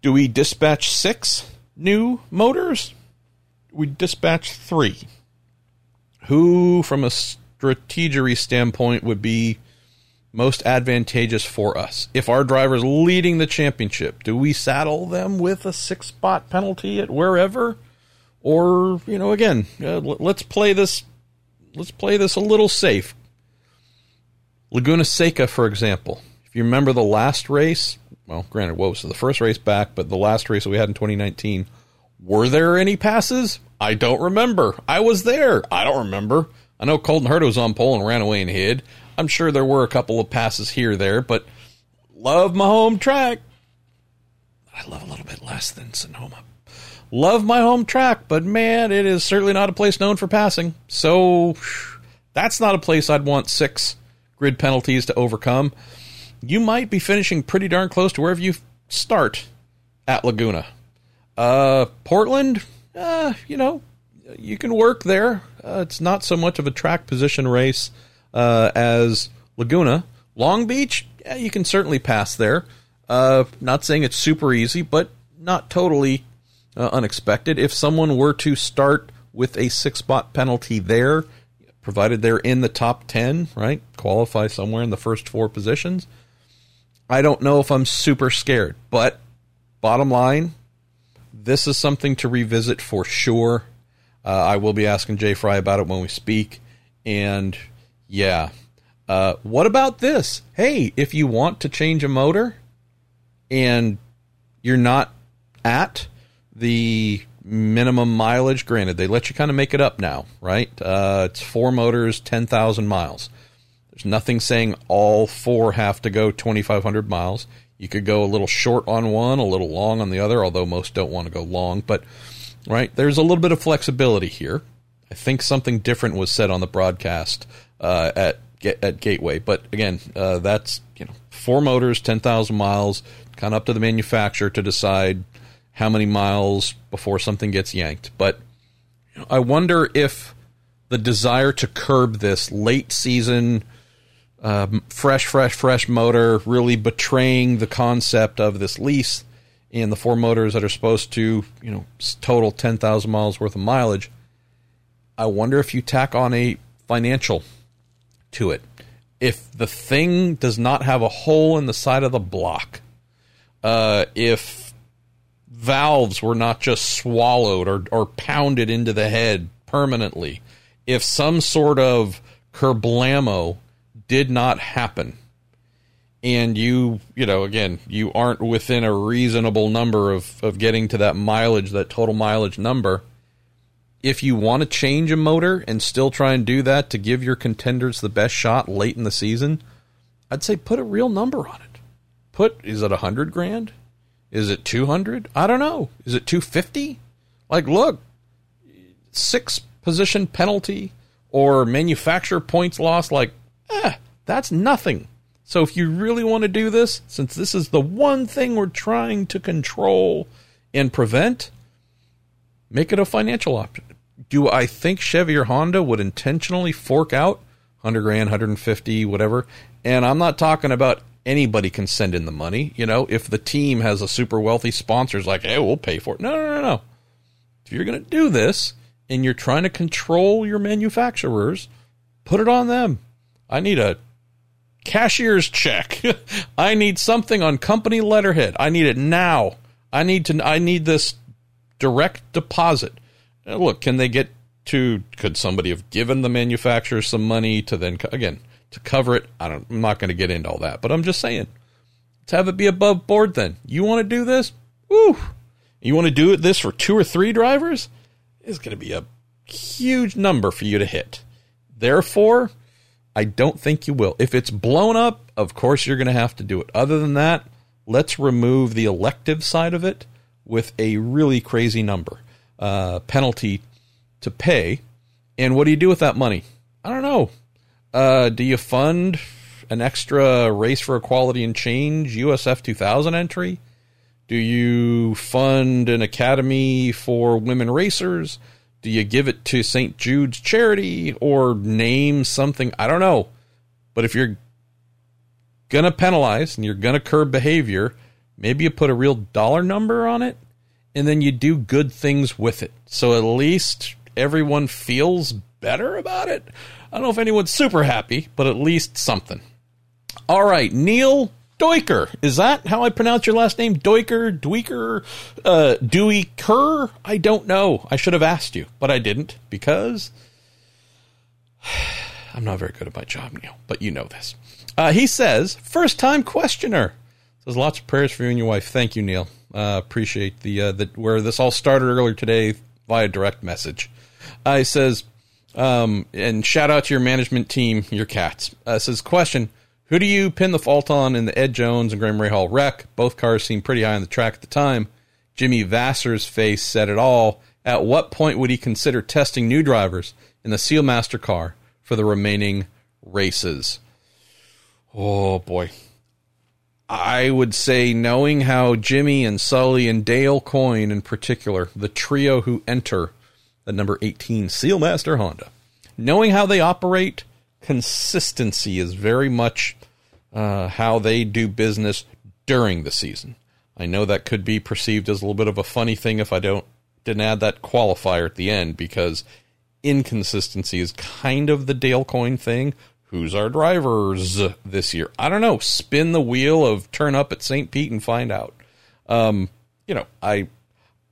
Speaker 1: do we dispatch six new motors? We dispatch three. who, from a strategery standpoint, would be most advantageous for us? If our driver's leading the championship, do we saddle them with a six spot penalty at wherever? Or, you know, again, uh, let's play this let's play this a little safe. Laguna Seca, for example. If you remember the last race, well, granted, what was the first race back, but the last race that we had in 2019, were there any passes? I don't remember. I was there. I don't remember. I know Colton Herta was on pole and ran away and hid. I'm sure there were a couple of passes here there, but love my home track. I love a little bit less than Sonoma. Love my home track, but man, it is certainly not a place known for passing. So that's not a place I'd want six grid penalties to overcome. You might be finishing pretty darn close to wherever you start at Laguna. Uh, Portland, uh, you know, you can work there. Uh, it's not so much of a track position race uh, as Laguna. Long Beach, yeah, you can certainly pass there. Uh, not saying it's super easy, but not totally uh, unexpected. If someone were to start with a six spot penalty there, provided they're in the top 10, right? Qualify somewhere in the first four positions. I don't know if I'm super scared, but bottom line, this is something to revisit for sure. Uh, I will be asking Jay Frye about it when we speak. And yeah. Uh, what about this? Hey, if you want to change a motor and you're not at the minimum mileage, granted, they let you kind of make it up now, right? Uh, it's four motors, 10,000 miles. There's nothing saying all four have to go 2,500 miles. You could go a little short on one, a little long on the other, although most don't want to go long. But, right, there's a little bit of flexibility here. I think something different was said on the broadcast uh, at at Gateway. But again, uh, that's you know four motors, ten thousand miles, kind of up to the manufacturer to decide how many miles before something gets yanked. But I wonder if the desire to curb this late season, um, fresh, fresh, fresh motor really betraying the concept of this lease and the four motors that are supposed to, you know, total 10,000 miles worth of mileage. I wonder if you tack on a financial to it. If the thing does not have a hole in the side of the block, uh, if valves were not just swallowed or, or pounded into the head permanently, if some sort of kerblamo did not happen, and you, you know, again, you aren't within a reasonable number of, of getting to that mileage, that total mileage number, if you want to change a motor and still try and do that to give your contenders the best shot late in the season, I'd say put a real number on it. Put is it a hundred grand? Is it two hundred? I don't know. Is it two fifty? Like, look, six position penalty or manufacturer points lost. Like, eh, that's nothing. So if you really want to do this, since this is the one thing we're trying to control and prevent, make it a financial option do I think Chevy or Honda would intentionally fork out 100 grand, 150, whatever? And I'm not talking about anybody can send in the money. You know, if the team has a super wealthy sponsor, is like, hey, we'll pay for it. No, no, no, no. If you're going to do this and you're trying to control your manufacturers, put it on them. I need a cashier's check. [LAUGHS] I need something on company letterhead. I need it now. I need to. I need this direct deposit. Uh, look, can they get to? Could somebody have given the manufacturer some money to then again to cover it? I don't. I'm not going to get into all that, but I'm just saying, let's have it be above board. Then you want to do this? Woo! You want to do this for two or three drivers? It's going to be a huge number for you to hit. Therefore, I don't think you will. If it's blown up, of course you're going to have to do it. Other than that, let's remove the elective side of it with a really crazy number uh, penalty to pay. And what do you do with that money? I don't know. Uh, do you fund an extra race for equality and change USF 2000 entry? Do you fund an academy for women racers? Do you give it to St. Jude's charity or name something? I don't know. But if you're going to penalize and you're going to curb behavior, maybe you put a real dollar number on it and then you do good things with it. So at least everyone feels better about it. I don't know if anyone's super happy, but at least something. All right, Neil Doiker. Is that how I pronounce your last name? Doiker, Dweeker, uh, Dewey Kerr? I don't know. I should have asked you, but I didn't because [SIGHS] I'm not very good at my job, Neil, but you know this. Uh, he says, first time questioner. Says lots of prayers for you and your wife. Thank you, Neil. Uh, appreciate the, uh, the where this all started earlier today via direct message. He says, um, and shout out to your management team, your cats. Uh, says question: Who do you pin the fault on in the Ed Jones and Graham Rahal wreck? Both cars seemed pretty high on the track at the time. Jimmy Vasser's face said it all. At what point would he consider testing new drivers in the Sealmaster car for the remaining races? Oh boy. I would say, knowing how Jimmy and Sully and Dale Coyne in particular, the trio who enter the number 18 Sealmaster Honda, knowing how they operate, consistency is very much uh, how they do business during the season. I know that could be perceived as a little bit of a funny thing if I don't didn't add that qualifier at the end because inconsistency is kind of the Dale Coyne thing. Who's our drivers this year? I don't know. Spin the wheel of turn up at St. Pete and find out. Um, you know, I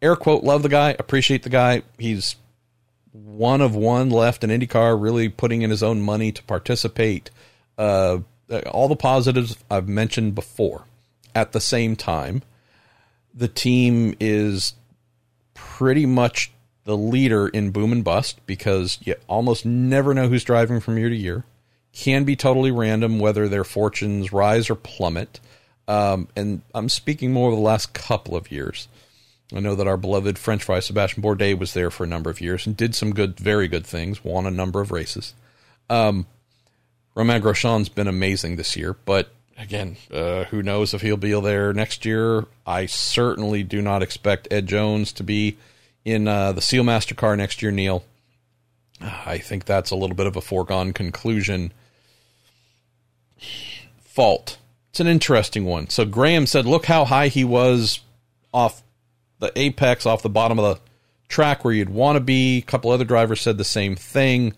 Speaker 1: air quote love the guy, appreciate the guy. He's one of one left in IndyCar, really putting in his own money to participate. Uh, all the positives I've mentioned before. At the same time, the team is pretty much the leader in boom and bust because you almost never know who's driving from year to year. Can be totally random whether their fortunes rise or plummet. Um, and I'm speaking more of the last couple of years. I know that our beloved French fry Sebastian Bourdais was there for a number of years and did some good, very good things, won a number of races. Um, Romain Grosjean's been amazing this year, but again, uh, who knows if he'll be there next year? I certainly do not expect Ed Jones to be in uh, the Sealmaster car next year, Neil. I think that's a little bit of a foregone conclusion. Fault. It's an interesting one. So Graham said, look how high he was off the apex off the bottom of the track where you'd want to be. A couple other drivers said the same thing.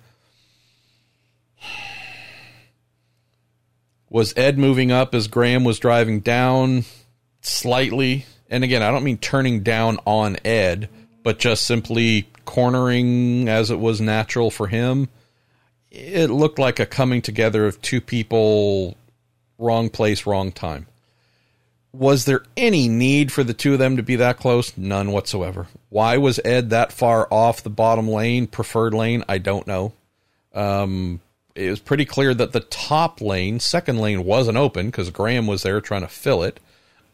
Speaker 1: Was Ed moving up as Graham was driving down slightly? And again, I don't mean turning down on Ed, but just simply cornering as it was natural for him. It looked like a coming together of two people, wrong place, wrong time was there any need for the two of them to be that close? None whatsoever. Why was Ed that far off the bottom lane, preferred lane? I don't know. Um, it was pretty clear that the top lane, second lane, wasn't open because Graham was there trying to fill it.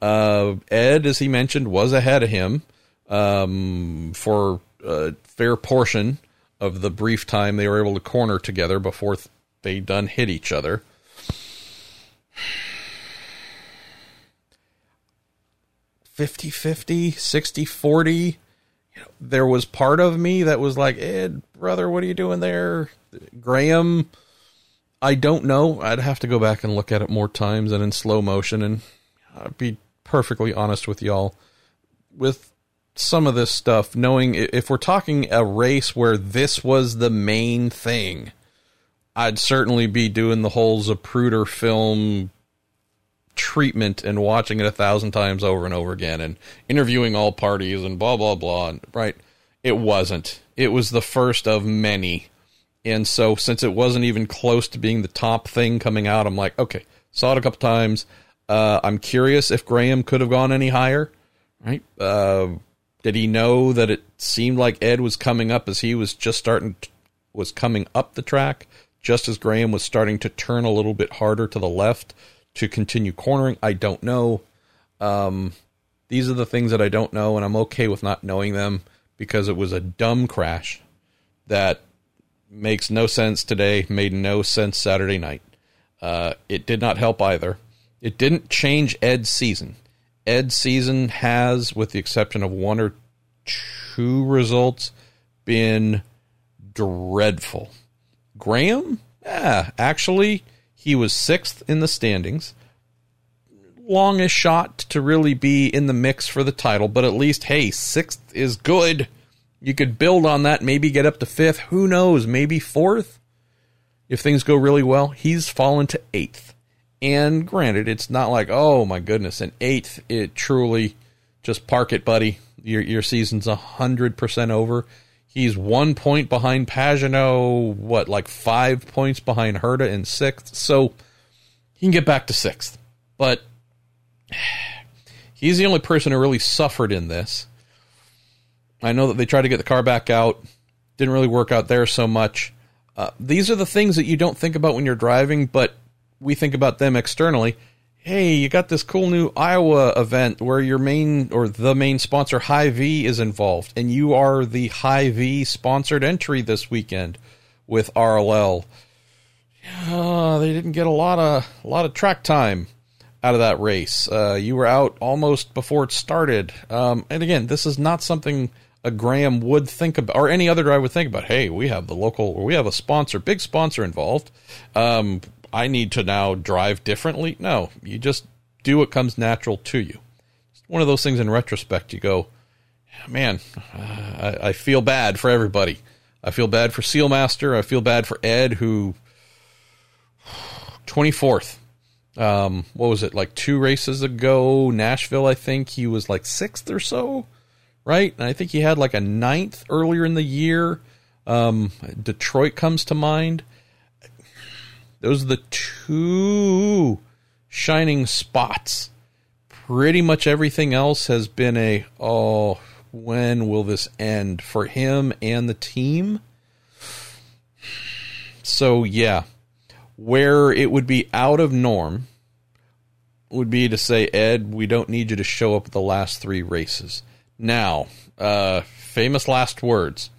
Speaker 1: Uh, Ed, as he mentioned, was ahead of him um, for a fair portion of the brief time they were able to corner together before they done hit each other. 50 50, 60 40. You know, there was part of me that was like, Ed, brother, what are you doing there? Graham, I don't know. I'd have to go back and look at it more times and in slow motion. And I'd be perfectly honest with y'all. With some of this stuff, knowing if we're talking a race where this was the main thing, I'd certainly be doing the whole Zapruder film treatment and watching it a thousand times over and over again and interviewing all parties and blah blah blah and right? It wasn't. It was the first of many. And so since it wasn't even close to being the top thing coming out i'm like okay saw it a couple times. Uh, i'm curious if graham could have gone any higher right? Uh, did he know that it seemed like ed was coming up as he was just starting to, was coming up the track just as graham was starting to turn a little bit harder to the left to continue cornering. I don't know. Um, these are the things that I don't know, and I'm okay with not knowing them because it was a dumb crash that makes no sense today, made no sense Saturday night. Uh, it did not help either. It didn't change Ed's season. Ed's season has, with the exception of one or two results, been dreadful. Graham, yeah, actually, he was sixth in the standings. Longest shot to really be in the mix for the title, but at least, hey, sixth is good. You could build on that, maybe get up to fifth. Who knows? Maybe fourth if things go really well. He's fallen to eighth. And granted, it's not like, oh my goodness, an eighth, it truly just park it, buddy. Your your season's hundred percent over. He's one point behind Pagenaud, what, like five points behind Herta in sixth. So he can get back to sixth. But [SIGHS] he's the only person who really suffered in this. I know that they tried to get the car back out, didn't really work out there so much. Uh, these are the things that you don't think about when you're driving, but we think about them externally. Hey, you got this cool new Iowa event where your main or the main sponsor Hy-Vee is involved, and you are the Hy-Vee sponsored entry this weekend with RLL. Uh, they didn't get a lot of a lot of track time out of that race. Uh, you were out almost before it started. Um, and again, this is not something a Graham would think about, or any other driver would think about. Hey, we have the local, we have a sponsor, big sponsor involved. Um, I need to now drive differently. No, you just do what comes natural to you. It's one of those things in retrospect, you go, man, uh, I, I feel bad for everybody. I feel bad for Sealmaster. I feel bad for Ed, who [SIGHS] 24th. Um, what was it, like two races ago? Nashville, I think he was like sixth or so right? And I think he had like a ninth earlier in the year. Um, Detroit comes to mind. Those are the two shining spots. Pretty much everything else has been a, oh, when will this end for him and the team? So, yeah, where it would be out of norm would be to say, Ed, we don't need you to show up at the last three races. Now, uh, famous last words.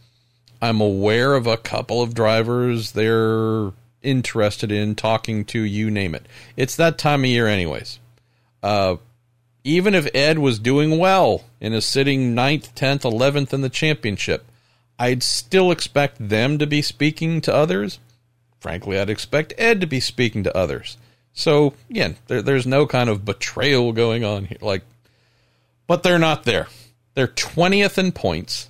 Speaker 1: I'm aware of a couple of drivers they're interested in talking to, you name it. It's that time of year, anyways. Uh, even if Ed was doing well and is sitting 9th, 10th, 11th in the championship, I'd still expect them to be speaking to others. Frankly, I'd expect Ed to be speaking to others. So, again, there, there's no kind of betrayal going on here. Like, but they're not there. They're 20th in points.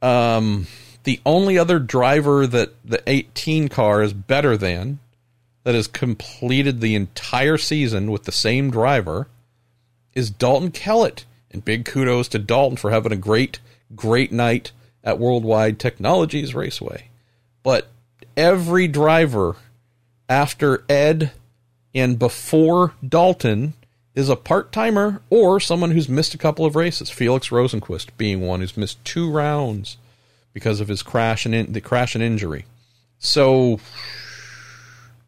Speaker 1: Um, the only other driver that the 18 car is better than that has completed the entire season with the same driver is Dalton Kellett. And big kudos to Dalton for having a great, great night at Worldwide Technologies Raceway. But every driver after Ed and before Dalton is a part timer or someone who's missed a couple of races. Felix Rosenqvist being one who's missed two rounds because of his crash and in, the crash and injury. So,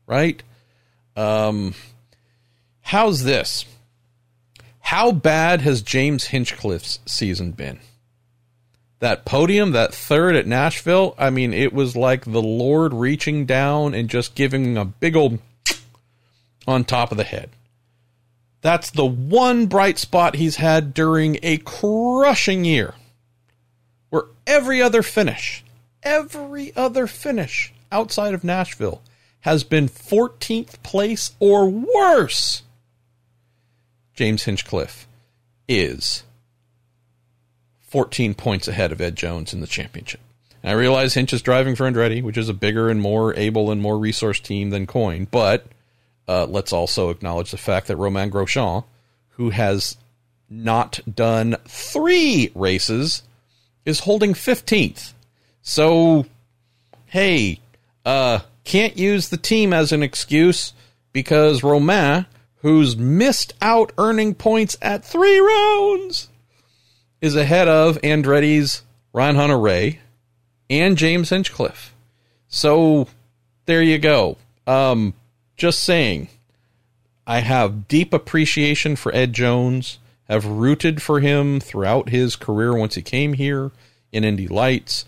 Speaker 1: right? Um, how's this? How bad has James Hinchcliffe's season been? That podium, that third at Nashville, I mean, it was like the Lord reaching down and just giving a big old on top of the head. That's the one bright spot he's had during a crushing year. Every other finish, every other finish outside of Nashville has been 14th place or worse. James Hinchcliffe is 14 points ahead of Ed Jones in the championship. And I realize Hinch is driving for Andretti, which is a bigger and more able and more resource team than Coyne, but uh, let's also acknowledge the fact that Romain Grosjean, who has not done three races, is holding 15th. So, hey, uh, can't use the team as an excuse because Romain, who's missed out earning points at three rounds, is ahead of Andretti's Ryan Hunter-Reay and James Hinchcliffe. So, there you go. Um, just saying, I have deep appreciation for Ed Jones, have rooted for him throughout his career once he came here in Indy Lights.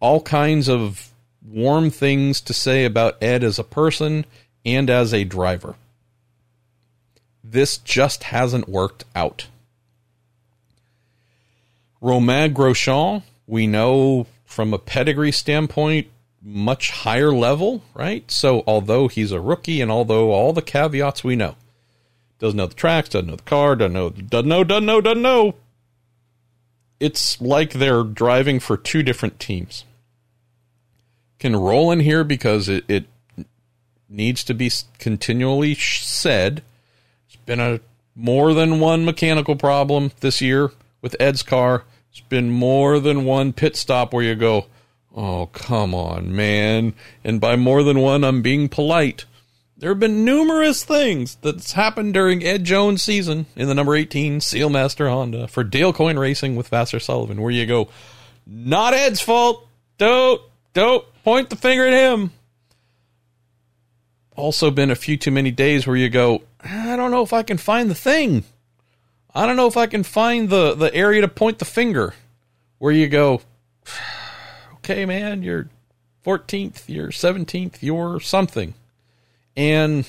Speaker 1: All kinds of warm things to say about Ed as a person and as a driver. This just hasn't worked out. Romain Grosjean, we know from a pedigree standpoint, much higher level, right? So although he's a rookie and although all the caveats we know, doesn't know the tracks, doesn't know the car, doesn't know, doesn't know, doesn't know, doesn't know. it's like they're driving for two different teams. Can roll in here because it, it needs to be continually said. It's been a more than one mechanical problem this year with Ed's car. It's been more than one pit stop where you go, oh, come on, man. And by more than one, I'm being polite. There have been numerous things that's happened during Ed Jones' season in the number 18 Sealmaster Honda for Dale Coyne Racing with Vasser Sullivan, where you go, not Ed's fault. Don't, don't point the finger at him. Also, been a few too many days where you go, I don't know if I can find the thing. I don't know if I can find the, the area to point the finger where you go, okay, man, you're 14th, you're 17th, you're something. And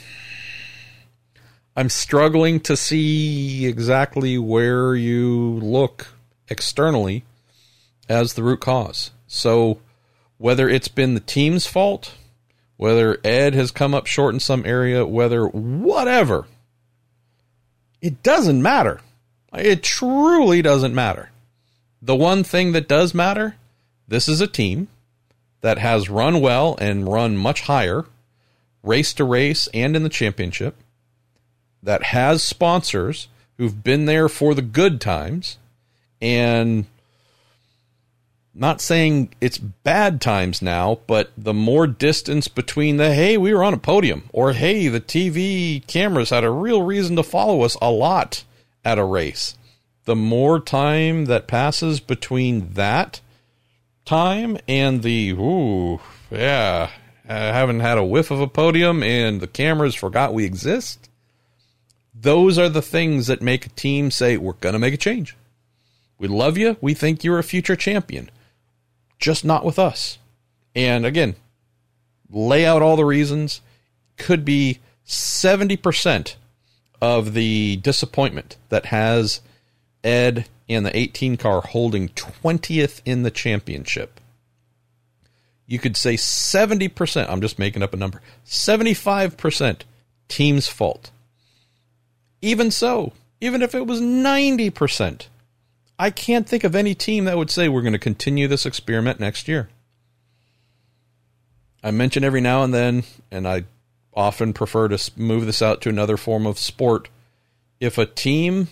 Speaker 1: I'm struggling to see exactly where you look externally as the root cause. So, whether it's been the team's fault, whether Ed has come up short in some area, whether whatever, it doesn't matter. It truly doesn't matter. The one thing that does matter this is a team that has run well and run much higher, race to race and in the championship, that has sponsors who've been there for the good times, and not saying it's bad times now, but the more distance between the hey, we were on a podium, or hey, the TV cameras had a real reason to follow us a lot at a race. The more time that passes between that time and the ooh, yeah, I haven't had a whiff of a podium and the cameras forgot we exist. Those are the things that make a team say, we're going to make a change. We love you. We think you're a future champion. Just not with us. And again, lay out all the reasons. Could be 70% of the disappointment that has Ed and the 18 car holding 20th in the championship. You could say 70%, I'm just making up a number, 75% team's fault. Even so, even if it was 90%, I can't think of any team that would say we're going to continue this experiment next year. I mention every now and then, and I often prefer to move this out to another form of sport. If a team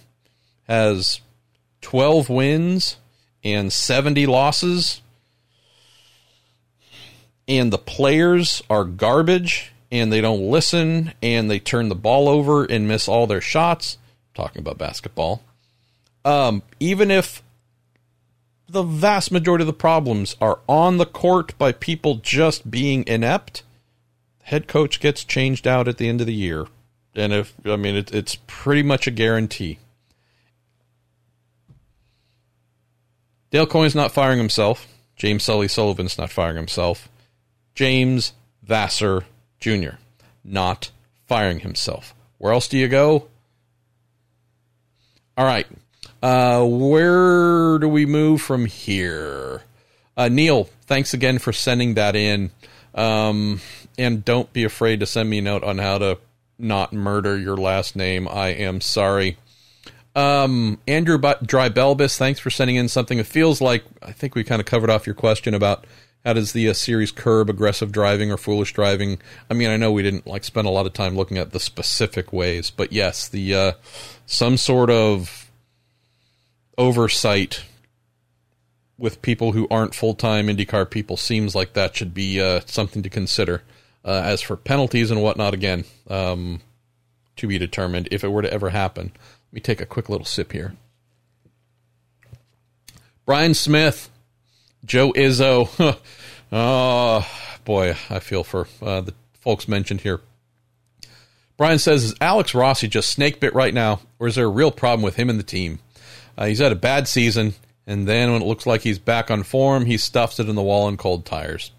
Speaker 1: has 12 wins and 70 losses, and the players are garbage and they don't listen and they turn the ball over and miss all their shots, talking about basketball, um, even if the vast majority of the problems are on the court by people just being inept, head coach gets changed out at the end of the year. And if, I mean, it, it's pretty much a guarantee. Dale Coyne's not firing himself. James Sully Sullivan's not firing himself. James Vasser Jr. not firing himself. Where else do you go? All right. Uh, where do we move from here? Uh, Neil, thanks again for sending that in. Um, and don't be afraid to send me a note on how to not murder your last name. I am sorry. Um, Andrew Drybelbis, thanks for sending in something. It feels like I think we kind of covered off your question about how does the uh, series curb aggressive driving or foolish driving. I mean, I know we didn't like spend a lot of time looking at the specific ways, but yes, the uh, some sort of oversight with people who aren't full time IndyCar people seems like that should be uh, something to consider. Uh, as for penalties and whatnot, again, um, to be determined if it were to ever happen. Let me take a quick little sip here. Brian Smith, Joe Izzo. oh, [LAUGHS] boy, I feel for uh, the folks mentioned here. Brian says, Is Alex Rossi just snake bit right now, or is there a real problem with him and the team? Uh, he's had a bad season, and then when it looks like he's back on form, he stuffs it in the wall in cold tires.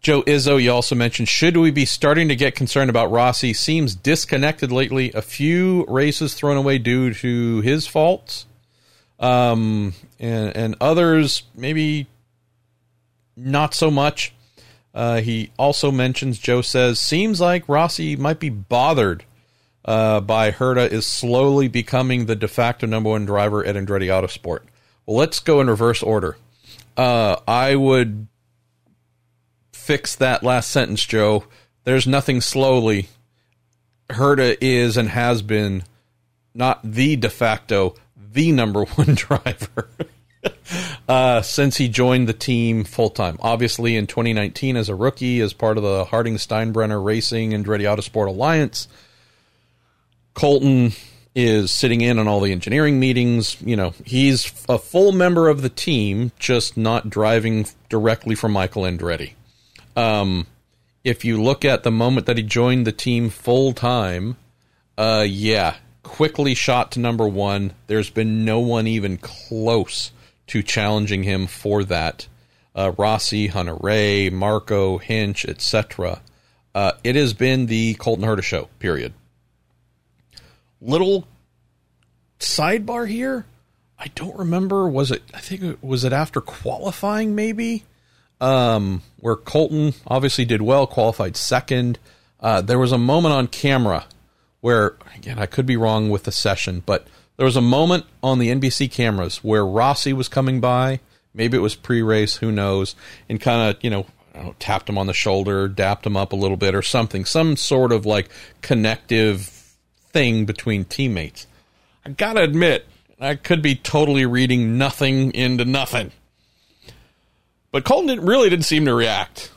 Speaker 1: Joe Izzo, you also mentioned, should we be starting to get concerned about Rossi? Seems disconnected lately. A few races thrown away due to his faults, um, and, and others maybe not so much. Uh, he also mentions, Joe says, seems like Rossi might be bothered uh, by Herta is slowly becoming the de facto number one driver at Andretti Autosport. Well, let's go in reverse order. Uh, I would fix that last sentence, Joe. There's nothing slowly. Herta is and has been not the de facto, the number [LAUGHS] one driver uh, since he joined the team full time. Obviously, in 2019 as a rookie, as part of the Harding Steinbrenner Racing and Andretti Autosport Alliance, Colton is sitting in on all the engineering meetings. You know, he's a full member of the team, just not driving directly for Michael Andretti. Um, if you look at the moment that he joined the team full time, uh, yeah, quickly shot to number one. There's been no one even close to challenging him for that. Uh, Rossi, Hunter-Reay, Marco, Hinch, etc. Uh, it has been the Colton Herta show. Period. Little sidebar here. I don't remember. Was it? I think was it after qualifying, maybe. Um, where Colton obviously did well, qualified second. Uh, there was a moment on camera where, again, I could be wrong with the session, but there was a moment on the NBC cameras where Rossi was coming by. Maybe it was pre-race, who knows, and kind of you know, know tapped him on the shoulder, dapped him up a little bit, or something, some sort of like connective thing between teammates. I gotta admit, I could be totally reading nothing into nothing, but Colton didn't, really didn't seem to react.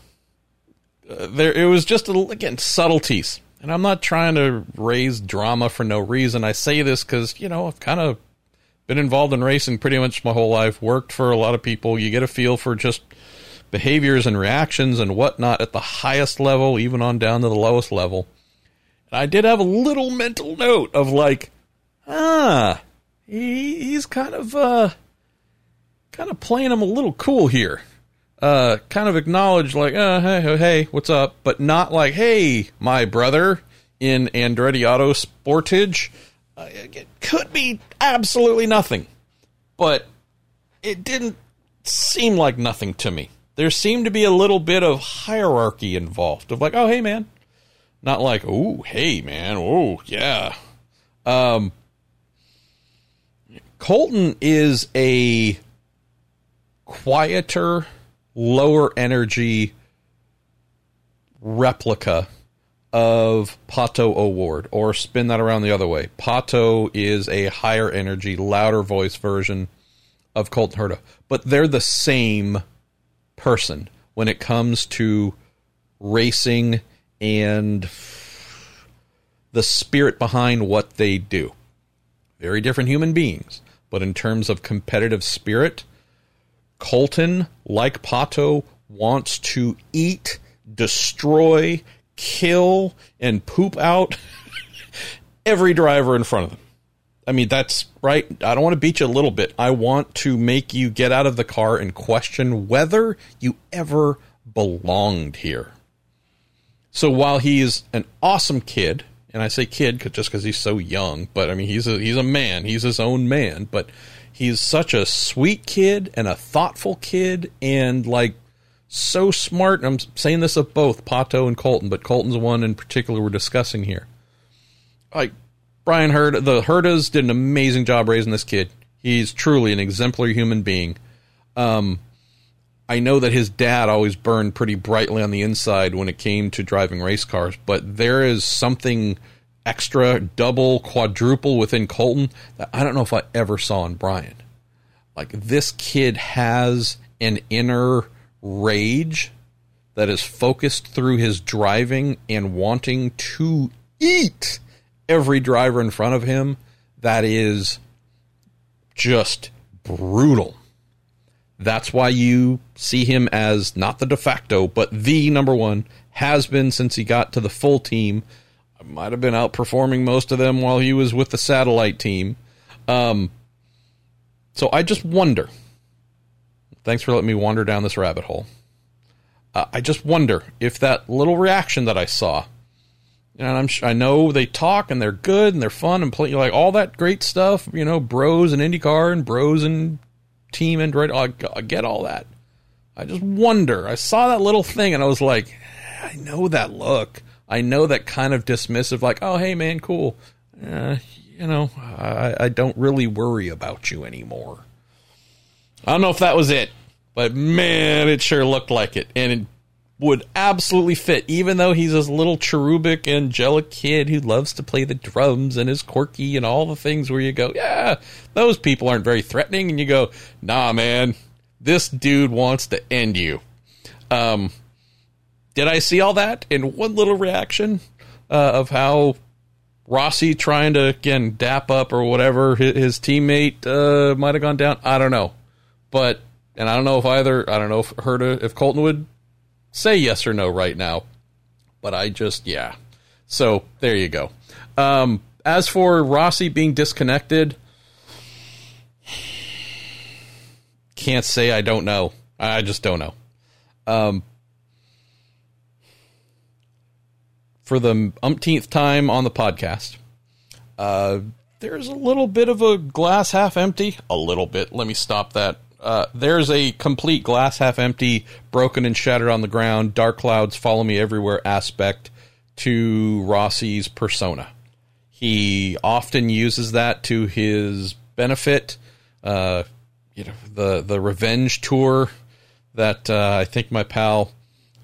Speaker 1: Uh, there, it was just a, again subtleties and I'm not trying to raise drama for no reason. I say this because, you know, I've kind of been involved in racing pretty much my whole life, worked for a lot of people. You get a feel for just behaviors and reactions and whatnot at the highest level, even on down to the lowest level. And I did have a little mental note of like, ah, he, he's kind of, uh, kind of playing him a little cool here uh, kind of acknowledge like, uh, hey, hey, what's up? But not like, hey, my brother in Andretti Auto Sportage. Uh, it could be absolutely nothing, but it didn't seem like nothing to me. There seemed to be a little bit of hierarchy involved of like, oh, hey, man. Not like, oh, hey, man. Oh, yeah. Um, Colton is a quieter lower energy replica of Pato O'Ward, or spin that around the other way. Pato is a higher energy, louder voice version of Colton Herta, but they're the same person when it comes to racing and the spirit behind what they do. Very different human beings, but in terms of competitive spirit, Colton, like Pato, wants to eat, destroy, kill, and poop out [LAUGHS] every driver in front of them. I mean, that's right. I don't want to beat you a little bit. I want to make you get out of the car and question whether you ever belonged here. So while he's an awesome kid, and I say kid just because he's so young, but I mean he's a he's a man. He's his own man. But he's such a sweet kid and a thoughtful kid and like so smart. I'm saying this of both Pato and Colton, but Colton's one in particular we're discussing here. Like Bryan Herta, the Hertas did an amazing job raising this kid. He's truly an exemplary human being. Um, I know that his dad always burned pretty brightly on the inside when it came to driving race cars, but there is something extra, double, quadruple within Colton that I don't know if I ever saw in Bryan. Like this kid has an inner rage that is focused through his driving and wanting to eat every driver in front of him that is just brutal. That's why you see him as not the de facto, but the number one, has been since he got to the full team might have been outperforming most of them while he was with the satellite team. Um, so I just wonder. Thanks for letting me wander down this rabbit hole. Uh, I just wonder if that little reaction that I saw, and I'm I know they talk and they're good and they're fun and play like all that great stuff, you know, bros and IndyCar and bros and team Andretti. I, I get all that. I just wonder. I saw that little thing and I was like, I know that look. I know that kind of dismissive, like, oh, hey, man, cool. Uh, you know, I, I don't really worry about you anymore. I don't know if that was it, but man, it sure looked like it. And it would absolutely fit, even though he's this little cherubic, angelic kid who loves to play the drums and is quirky and all the things where you go, yeah, those people aren't very threatening. And you go, nah, man, this dude wants to end you. Um, did I see all that in one little reaction uh, of how Rossi trying to again dap up or whatever his, his teammate uh, might have gone down? I don't know, but and I don't know if either I don't know if heard if Colton would say yes or no right now, but I just yeah. So there you go. Um, as for Rossi being disconnected, can't say I don't know. I just don't know. Um, for the umpteenth time on the podcast, uh, there's a little bit of a glass half empty. A little bit. Let me stop that. Uh, there's a complete glass half empty, broken and shattered on the ground, dark clouds follow me everywhere aspect to Rossi's persona. He often uses that to his benefit. Uh, you know, the the revenge tour that uh, I think my pal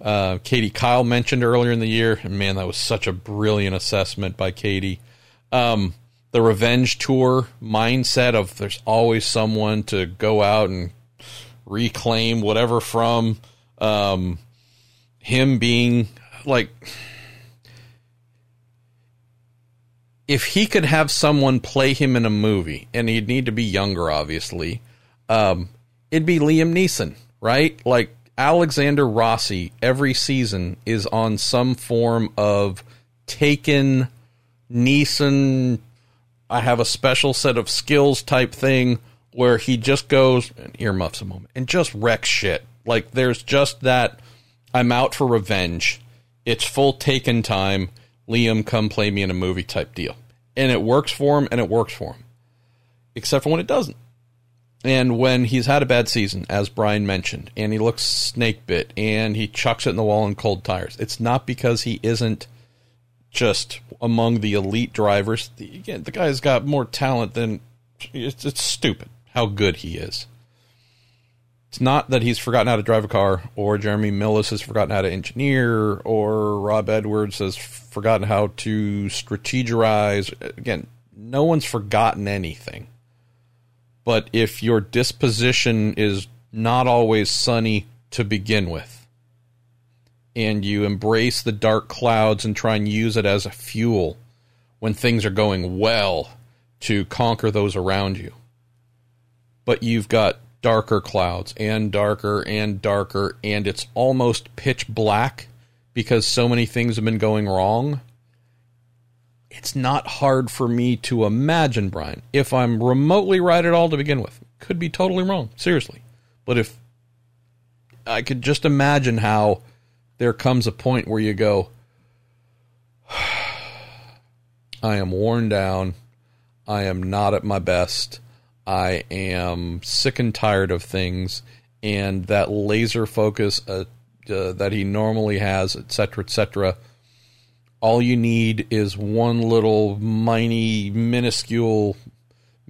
Speaker 1: uh, Katie Kiel mentioned earlier in the year. And man, that was such a brilliant assessment by Katie. Um, the revenge tour mindset of there's always someone to go out and reclaim whatever from um, him being like if he could have someone play him in a movie and he'd need to be younger obviously um, it'd be liam neeson right like alexander rossi every season is on some form of taken neeson I have a special set of skills type thing where he just goes earmuffs a moment and just wrecks shit. Like there's just that I'm out for revenge. It's full taken time. Liam, come play me in a movie type deal. And it works for him and it works for him. Except for when it doesn't. And when he's had a bad season, as Brian mentioned, and he looks snake bit and he chucks it in the wall in cold tires, it's not because he isn't just among the elite drivers. The, again, the guy's got more talent than it's, it's stupid how good he is. It's not that he's forgotten how to drive a car, or Jeremy Milless has forgotten how to engineer, or Rob Edwards has forgotten how to strategize. Again, no one's forgotten anything. But if your disposition is not always sunny to begin with, and you embrace the dark clouds and try and use it as a fuel when things are going well to conquer those around you. But you've got darker clouds and darker and darker, and it's almost pitch black because so many things have been going wrong. It's not hard for me to imagine, Brian, if I'm remotely right at all to begin with. Could be totally wrong, seriously. But if I could just imagine how there comes a point where you go, [SIGHS] I am worn down. I am not at my best. I am sick and tired of things. And that laser focus uh, uh, that he normally has, etc., etc., all you need is one little miny, minuscule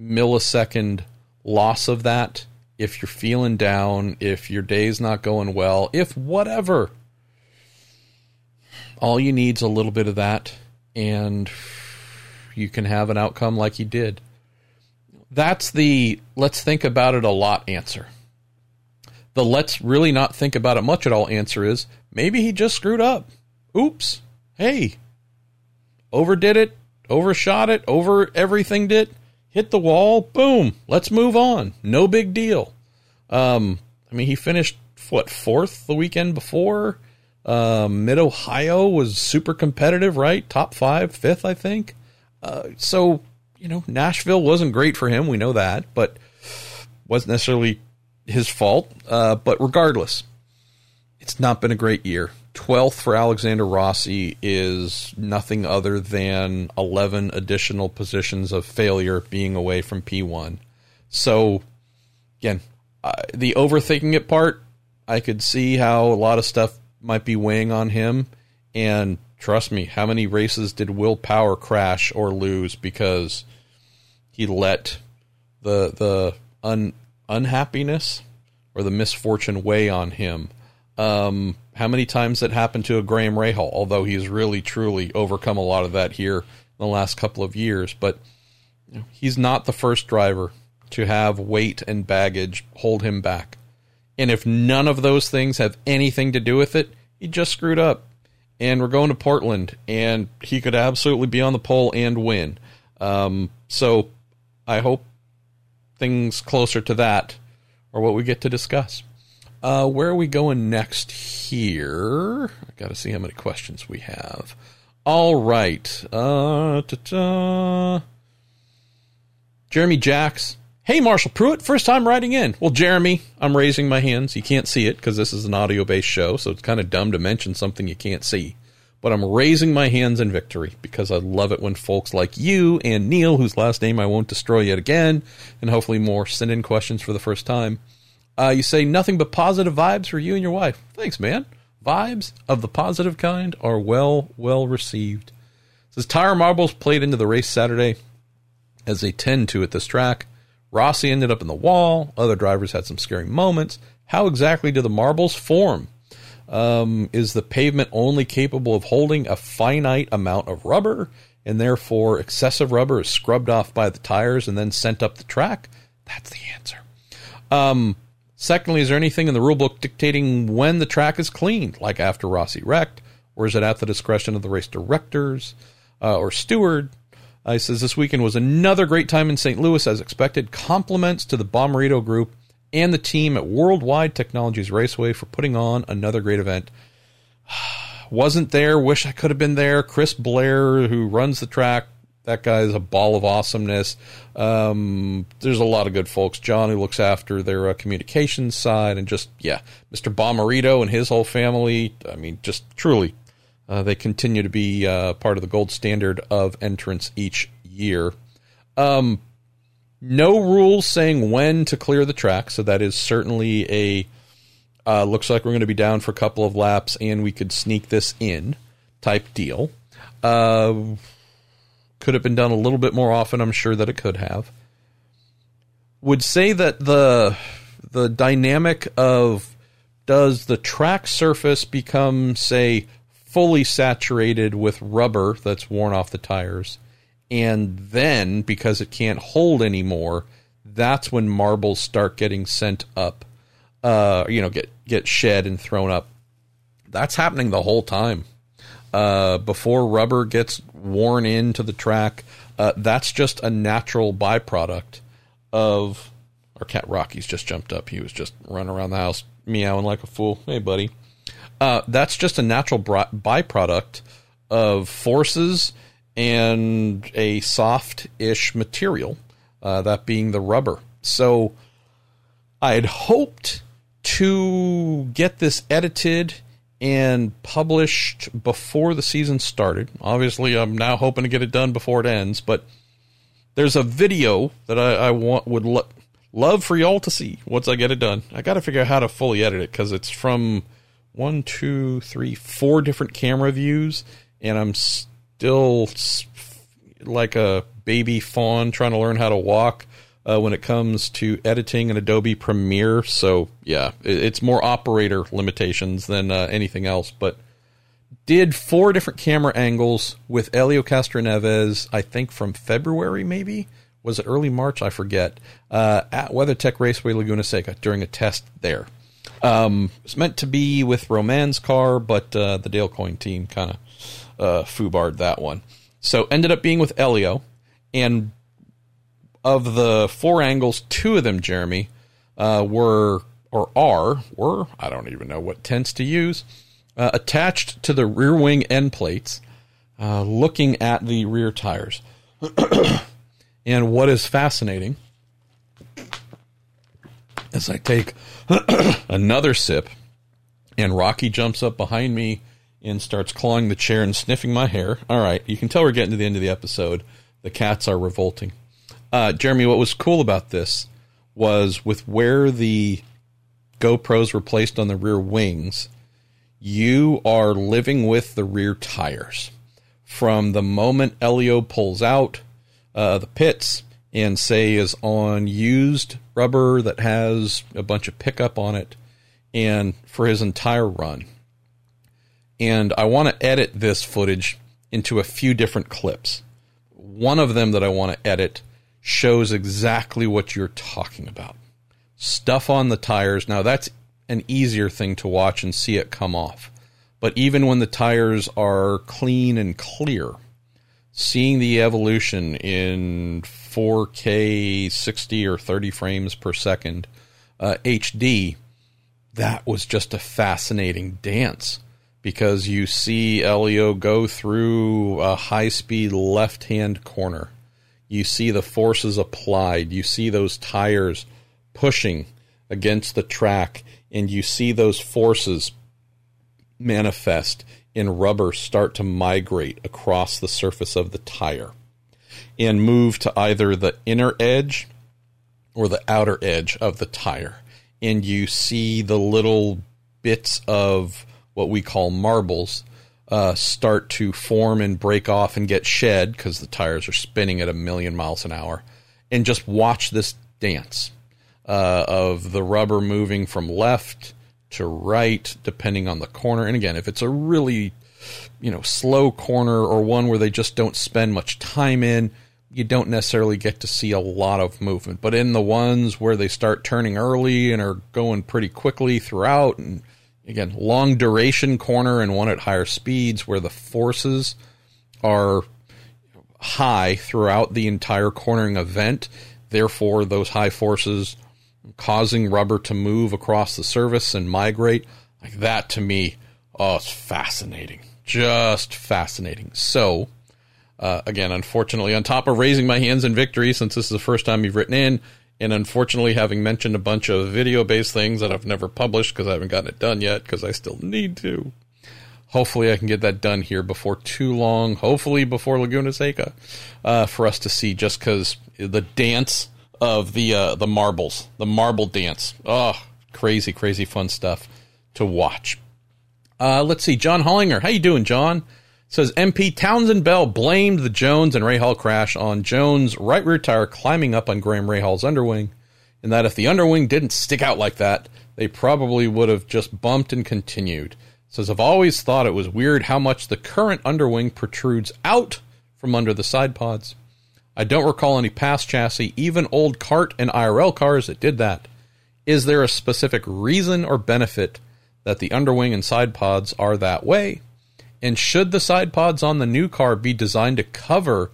Speaker 1: millisecond loss of that. If you're feeling down, if your day's not going well, if whatever, all you need is a little bit of that, and you can have an outcome like you did. That's the let's think about it a lot answer. The let's really not think about it much at all answer is maybe he just screwed up. Oops. Hey. Overdid it, overshot it, over everything did, hit the wall, boom, let's move on. No big deal. Um, I mean, he finished, what, fourth the weekend before? Uh, Mid Ohio was super competitive, right? Top five, fifth, I think. Uh, so, you know, Nashville wasn't great for him. We know that, but wasn't necessarily his fault. Uh, but regardless, it's not been a great year. 12th for Alexander Rossi is nothing other than 11 additional positions of failure being away from P1. So, again, uh, the overthinking it part, I could see how a lot of stuff might be weighing on him. And Trust me, how many races did Will Power crash or lose because he let the the un, unhappiness or the misfortune weigh on him? Um, how many times that happened to a Graham Rahal? Although he's really truly overcome a lot of that here in the last couple of years, but he's not the first driver to have weight and baggage hold him back. And if none of those things have anything to do with it, he just screwed up and we're going to Portland, and he could absolutely be on the pole and win. Um, so I hope things closer to that are what we get to discuss. Uh, where are we going next here? I got to see how many questions we have. All right. Uh, Jeremy Jacks Hey, Marshall Pruett, first time writing in. Well, Jeremy, I'm raising my hands. You can't see it because this is an audio based show, so it's kind of dumb to mention something you can't see. But I'm raising my hands in victory because I love it when folks like you and Neil, whose last name I won't destroy yet again, and hopefully more, send in questions for the first time. Uh, you say nothing but positive vibes for you and your wife. Thanks, man. Vibes of the positive kind are well, well received. Says tire marbles played into the race Saturday as they tend to at this track. Rossi ended up in the wall. Other drivers had some scary moments. How exactly do the marbles form? Um, is the pavement only capable of holding a finite amount of rubber, and therefore excessive rubber is scrubbed off by the tires and then sent up the track? That's the answer. Um, secondly, is there anything in the rulebook dictating when the track is cleaned, like after Rossi wrecked, or is it at the discretion of the race directors uh, or steward? Uh, he says this weekend was another great time in St. Louis as expected. Compliments to the Bomarito Group and the team at Worldwide Technologies Raceway for putting on another great event. [SIGHS] Wasn't there. Wish I could have been there. Chris Blair, who runs the track, that guy is a ball of awesomeness. Um, there's a lot of good folks. John, who looks after their uh, communications side, and just yeah, Mr. Bomarito and his whole family. I mean, just truly uh, they continue to be uh, part of the gold standard of entrance each year. Um, no rules saying when to clear the track, so that is certainly a uh, looks like we're going to be down for a couple of laps and we could sneak this in type deal. Uh, could have been done a little bit more often. I'm sure that it could have. Would say that the the dynamic of does the track surface become say fully saturated with rubber that's worn off the tires. And then, because it can't hold anymore, that's when marbles start getting sent up, uh, you know, get, get shed and thrown up. That's happening the whole time. Uh, before rubber gets worn into the track, uh, that's just a natural byproduct of. Our cat Rocky's just jumped up. He was just running around the house meowing like a fool. Hey, buddy. Uh, that's just a natural byproduct of forces and a soft-ish material, uh, that being the rubber. So I had hoped to get this edited and published before the season started. Obviously, I'm now hoping to get it done before it ends, but there's a video that I, I want would lo- love for y'all to see once I get it done. I got to figure out how to fully edit it because it's from one, two, three, four different camera views, and I'm still like a baby fawn trying to learn how to walk uh, when it comes to editing in Adobe Premiere. So yeah, it's more operator limitations than uh, anything else. But did four different camera angles with Helio Castroneves, I think from February maybe. Was it early March? I forget. Uh, at WeatherTech Raceway Laguna Seca during a test there. Um, it's meant to be with Romain's car, but uh, the Dale Coyne team kind of uh, foobarred that one. So ended up being with Elio, and of the four angles, two of them, Jeremy, uh, were or are were I don't even know what tense to use, uh, attached to the rear wing end plates, uh, looking at the rear tires. [CLEARS THROAT] and what is fascinating as I take [CLEARS THROAT] another sip, and Rocky jumps up behind me and starts clawing the chair and sniffing my hair. All right, you can tell we're getting to the end of the episode. The cats are revolting. Uh, Jeremy, what was cool about this was with where the GoPros were placed on the rear wings, you are living with the rear tires. From the moment Elio pulls out uh, the pits and say is on used rubber that has a bunch of pickup on it, and for his entire run. And I want to edit this footage into a few different clips. One of them that I want to edit shows exactly what you're talking about. Stuff on the tires. Now, that's an easier thing to watch and see it come off. But even when the tires are clean and clear, seeing the evolution in 4K 60 or 30 frames per second uh, HD, that was just a fascinating dance because you see Elio go through a high speed left hand corner. You see the forces applied. You see those tires pushing against the track, and you see those forces manifest in rubber start to migrate across the surface of the tire and move to either the inner edge or the outer edge of the tire. And you see the little bits of what we call marbles uh, start to form and break off and get shed because the tires are spinning at a million miles an hour. And just watch this dance uh, of the rubber moving from left to right, depending on the corner. And again, if it's a really, you know, slow corner or one where they just don't spend much time in, you don't necessarily get to see a lot of movement. But in the ones where they start turning early and are going pretty quickly throughout, and again, long duration corner and one at higher speeds where the forces are high throughout the entire cornering event, therefore, those high forces causing rubber to move across the surface and migrate. Like that to me, oh, it's fascinating. Just fascinating. So, uh, again, unfortunately, on top of raising my hands in victory, since this is the first time you've written in, and unfortunately having mentioned a bunch of video based things that I've never published because I haven't gotten it done yet because I still need to. Hopefully, I can get that done here before too long. Hopefully, before Laguna Seca, uh, for us to see. Just because the dance of the uh, the marbles, the marble dance. Oh, crazy, crazy fun stuff to watch. Uh, let's see, John Hollinger, how you doing, John? Says MP Townsend Bell blamed the Jones and Rahal crash on Jones' right rear tire climbing up on Graham Rahal's underwing, and that if the underwing didn't stick out like that, they probably would have just bumped and continued. Says I've always thought it was weird how much the current underwing protrudes out from under the side pods. I don't recall any past chassis, even old CART and IRL cars that did that. Is there a specific reason or benefit that the underwing and side pods are that way? And should the side pods on the new car be designed to cover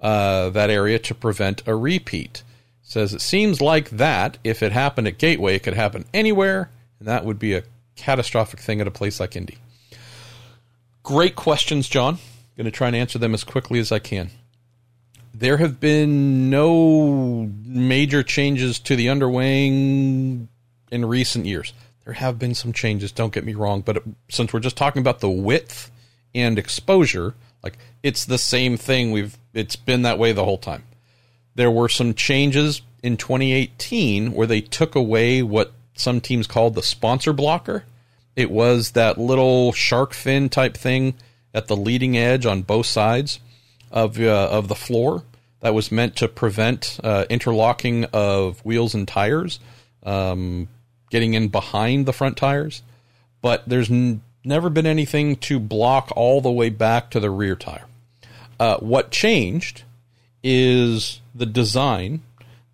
Speaker 1: uh, that area to prevent a repeat? says it seems like that if it happened at Gateway, it could happen anywhere, and that would be a catastrophic thing at a place like Indy. Great questions, John. Going to try and answer them as quickly as I can there have been no major changes to the underwing in recent years. There have been some changes, don't get me wrong, but since we're just talking about the width and exposure, like it's the same thing. We've it's been that way the whole time. There were some changes in 2018 where they took away what some teams called the sponsor blocker. It was that little shark fin type thing at the leading edge on both sides of uh, of the floor that was meant to prevent uh, interlocking of wheels and tires, um, getting in behind the front tires. But there's n- never been anything to block all the way back to the rear tire. Uh, what changed is the design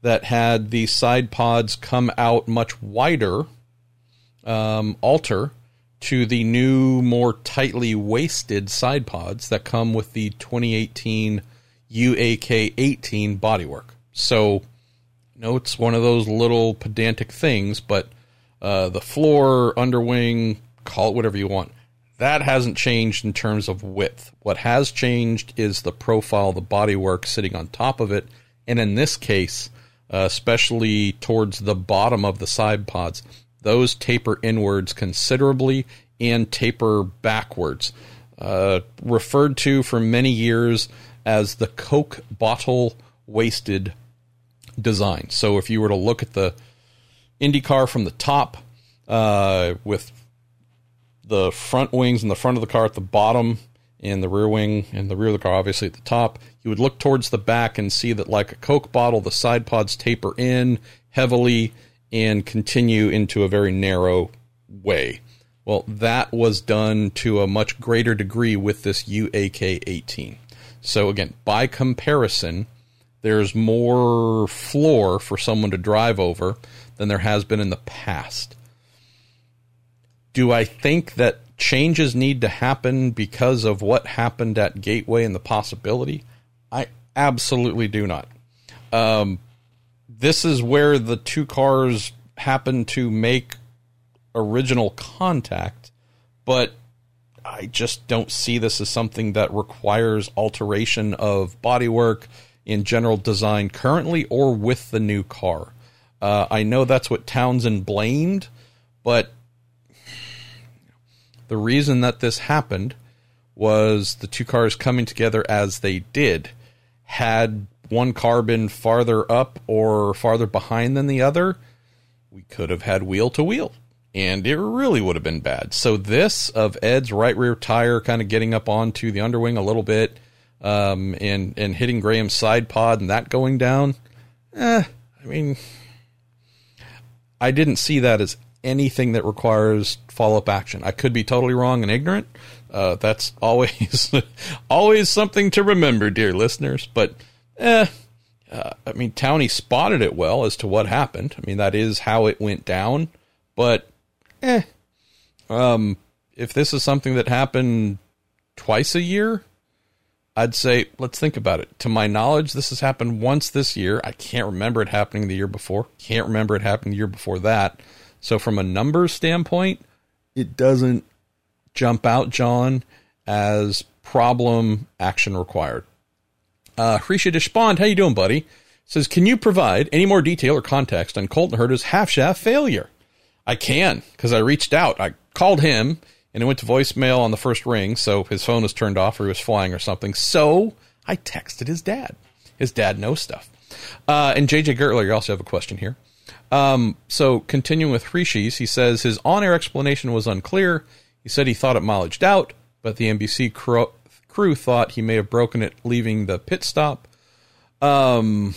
Speaker 1: that had the side pods come out much wider, um, alter to the new, more tightly waisted side pods that come with the 2018 UAK 18 bodywork. So, you know, it's one of those little pedantic things, but uh, the floor, underwing, call it whatever you want, that hasn't changed in terms of width. What has changed is the profile, the bodywork sitting on top of it. And in this case, uh, especially towards the bottom of the side pods, those taper inwards considerably and taper backwards. Uh, referred to for many years as the Coke bottle waisted design. So if you were to look at the IndyCar from the top uh, with the front wings in the front of the car at the bottom, and the rear wing and the rear of the car obviously at the top. You would look towards the back and see that, like a Coke bottle, the side pods taper in heavily and continue into a very narrow way. Well, that was done to a much greater degree with this UAK 18. So, again, by comparison, there's more floor for someone to drive over than there has been in the past. Do I think that changes need to happen because of what happened at Gateway and the possibility? I absolutely do not. Um, this is where the two cars happen to make original contact, but I just don't see this as something that requires alteration of bodywork in general design currently or with the new car. Uh, I know that's what Townsend blamed, but the reason that this happened was the two cars coming together as they did. Had one car been farther up or farther behind than the other, we could have had wheel to wheel. And it really would have been bad. So, this of Ed's right rear tire kind of getting up onto the underwing a little bit um, and, and hitting Graham's side pod and that going down, eh, I mean, I didn't see that as anything that requires follow up action. I could be totally wrong and ignorant. Uh, that's always [LAUGHS] always something to remember, dear listeners. But eh, uh, I mean, Townie spotted it well as to what happened. I mean, that is how it went down. But eh, um, if this is something that happened twice a year, I'd say let's think about it. To my knowledge, this has happened once this year. I can't remember it happening the year before. Can't remember it happening the year before that. So from a numbers standpoint, it doesn't jump out, John, as problem action required. Uh, Hrisha Deshpand, how you doing, buddy? Says, can you provide any more detail or context on Colton Herta's half shaft failure? I can because I reached out. I called him and it went to voicemail on the first ring, so his phone was turned off or he was flying or something. So I texted his dad. His dad knows stuff. Uh, and JJ Gertler, you also have a question here. Um, so continuing with Rishis, he says his on-air explanation was unclear. He said he thought it mileaged out, but the NBC crew, crew thought he may have broken it leaving the pit stop. Um,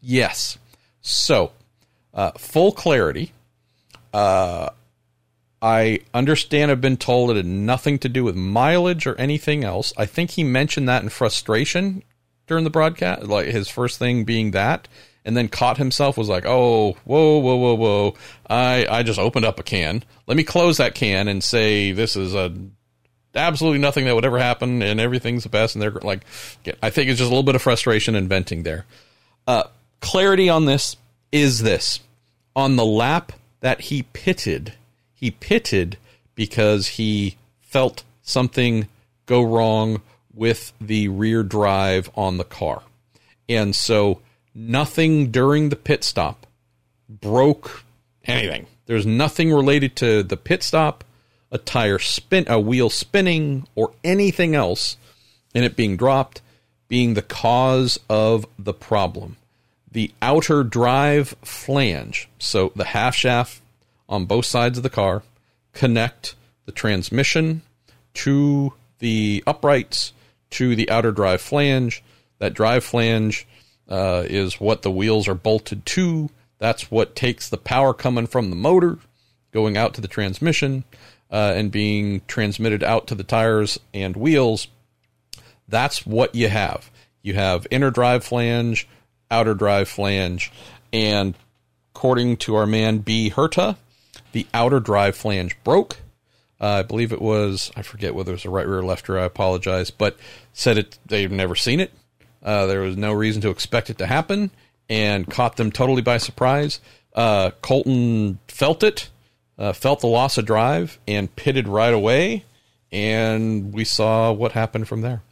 Speaker 1: yes. So, uh, full clarity. Uh, I understand I've been told it had nothing to do with mileage or anything else. I think he mentioned that in frustration during the broadcast, like his first thing being that and then caught himself was like, "Oh, whoa, whoa, whoa, whoa! I I just opened up a can. Let me close that can and say this is a absolutely nothing that would ever happen, and everything's the best." And they're like, I think it's just a little bit of frustration and venting there. Uh, clarity on this is this: on the lap that he pitted, he pitted because he felt something go wrong with the rear drive on the car, and so nothing during the pit stop broke anything. There's nothing related to the pit stop, a tire spin, a wheel spinning, or anything else in it being dropped being the cause of the problem. The outer drive flange, so the half shaft on both sides of the car, connect the transmission to the uprights to the outer drive flange. That drive flange uh, is what the wheels are bolted to. That's what takes the power coming from the motor going out to the transmission uh, and being transmitted out to the tires and wheels. That's what you have. You have inner drive flange, outer drive flange, and according to our man B. Herta, the outer drive flange broke. Uh, I believe it was, I forget whether it was a right rear or left rear, I apologize, but said it they've never seen it. Uh, there was no reason to expect it to happen and caught them totally by surprise. Uh, Colton felt it, uh, felt the loss of drive, and pitted right away. And we saw what happened from there.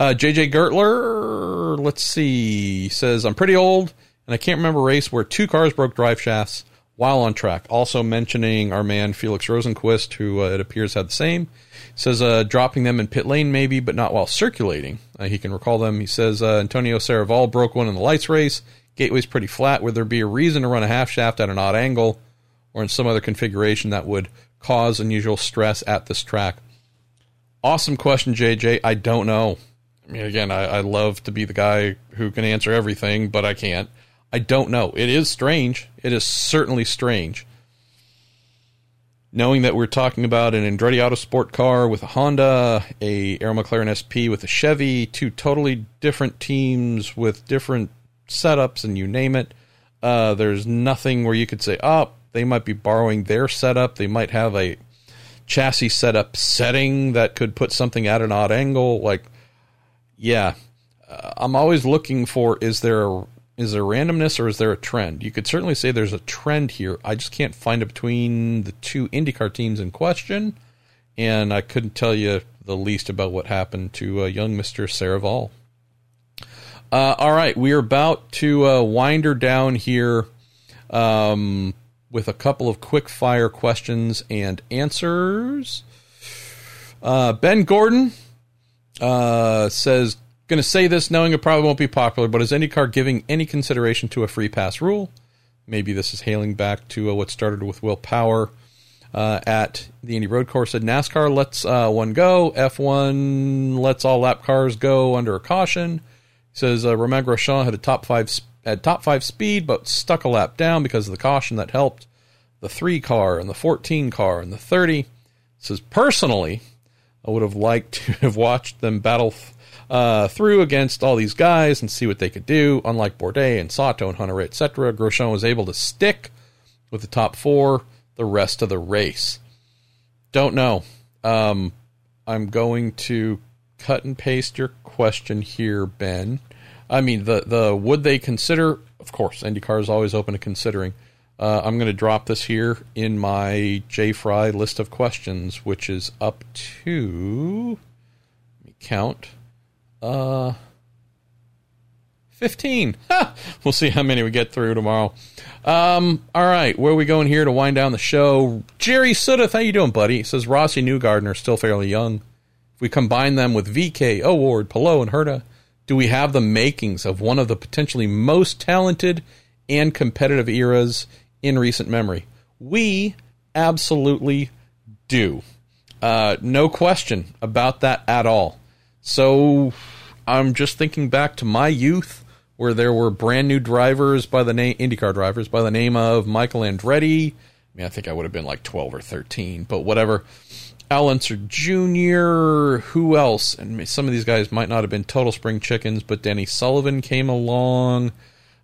Speaker 1: JJ uh, Gertler, let's see, says, I'm pretty old and I can't remember a race where two cars broke drive shafts while on track. Also mentioning our man Felix Rosenqvist, who uh, it appears had the same. Says uh, dropping them in pit lane maybe, but not while circulating. Uh, he can recall them. He says uh, Antonio Serravalle broke one in the lights race. Gateway's pretty flat. Would there be a reason to run a half shaft at an odd angle or in some other configuration that would cause unusual stress at this track? Awesome question, JJ. I don't know. I mean, again, I, I love to be the guy who can answer everything, but I can't. I don't know. It is strange. It is certainly strange. Knowing that we're talking about an Andretti Autosport car with a Honda, a Arrow McLaren SP with a Chevy, two totally different teams with different setups, and you name it. Uh, there's nothing where you could say, oh, they might be borrowing their setup. They might have a chassis setup setting that could put something at an odd angle. Like, yeah, uh, I'm always looking for is there a, is there randomness or is there a trend? You could certainly say there's a trend here. I just can't find it between the two IndyCar teams in question, and I couldn't tell you the least about what happened to uh, young Mister Serval. Uh, all right, we are about to uh, wind her down here um, with a couple of quick fire questions and answers. Uh, ben Gordon uh, says, Going to say this knowing it probably won't be popular, but is IndyCar giving any consideration to a free pass rule? Maybe this is hailing back to uh, what started with Will Power uh, at the Indy Road Course. Said NASCAR lets uh, one go, F1 lets all lap cars go under a caution. He says uh, Romain Grosjean had a top five had top five speed, but stuck a lap down because of the caution that helped the three car and the 14 car and the 30. He says personally, I would have liked to [LAUGHS] have watched them battle uh, through against all these guys and see what they could do. Unlike Bourdais and Sato and Hunter, etc., Grosjean was able to stick with the top four the rest of the race. Don't know. Um, I'm going to cut and paste your question here, Ben. I mean, the the would they consider? Of course, IndyCar is always open to considering. Uh, I'm going to drop this here in my Jay Frye list of questions, which is up to let me count uh, 15. [LAUGHS] we'll see how many we get through tomorrow. Um, all right, where are we going here to wind down the show? Jerry Sudeth, how you doing, buddy? Says Rossi Newgarden are still fairly young. If we combine them with VeeKay, O'Ward, Palou, and Herta, do we have the makings of one of the potentially most talented and competitive eras in recent memory? We absolutely do. Uh, no question about that at all. So I'm just thinking back to my youth where there were brand new drivers by the name IndyCar drivers by the name of Michael Andretti. I mean, I think I would have been like 12 or 13, but whatever. Al Unser Jr. Who else? And some of these guys might not have been total spring chickens, but Danny Sullivan came along.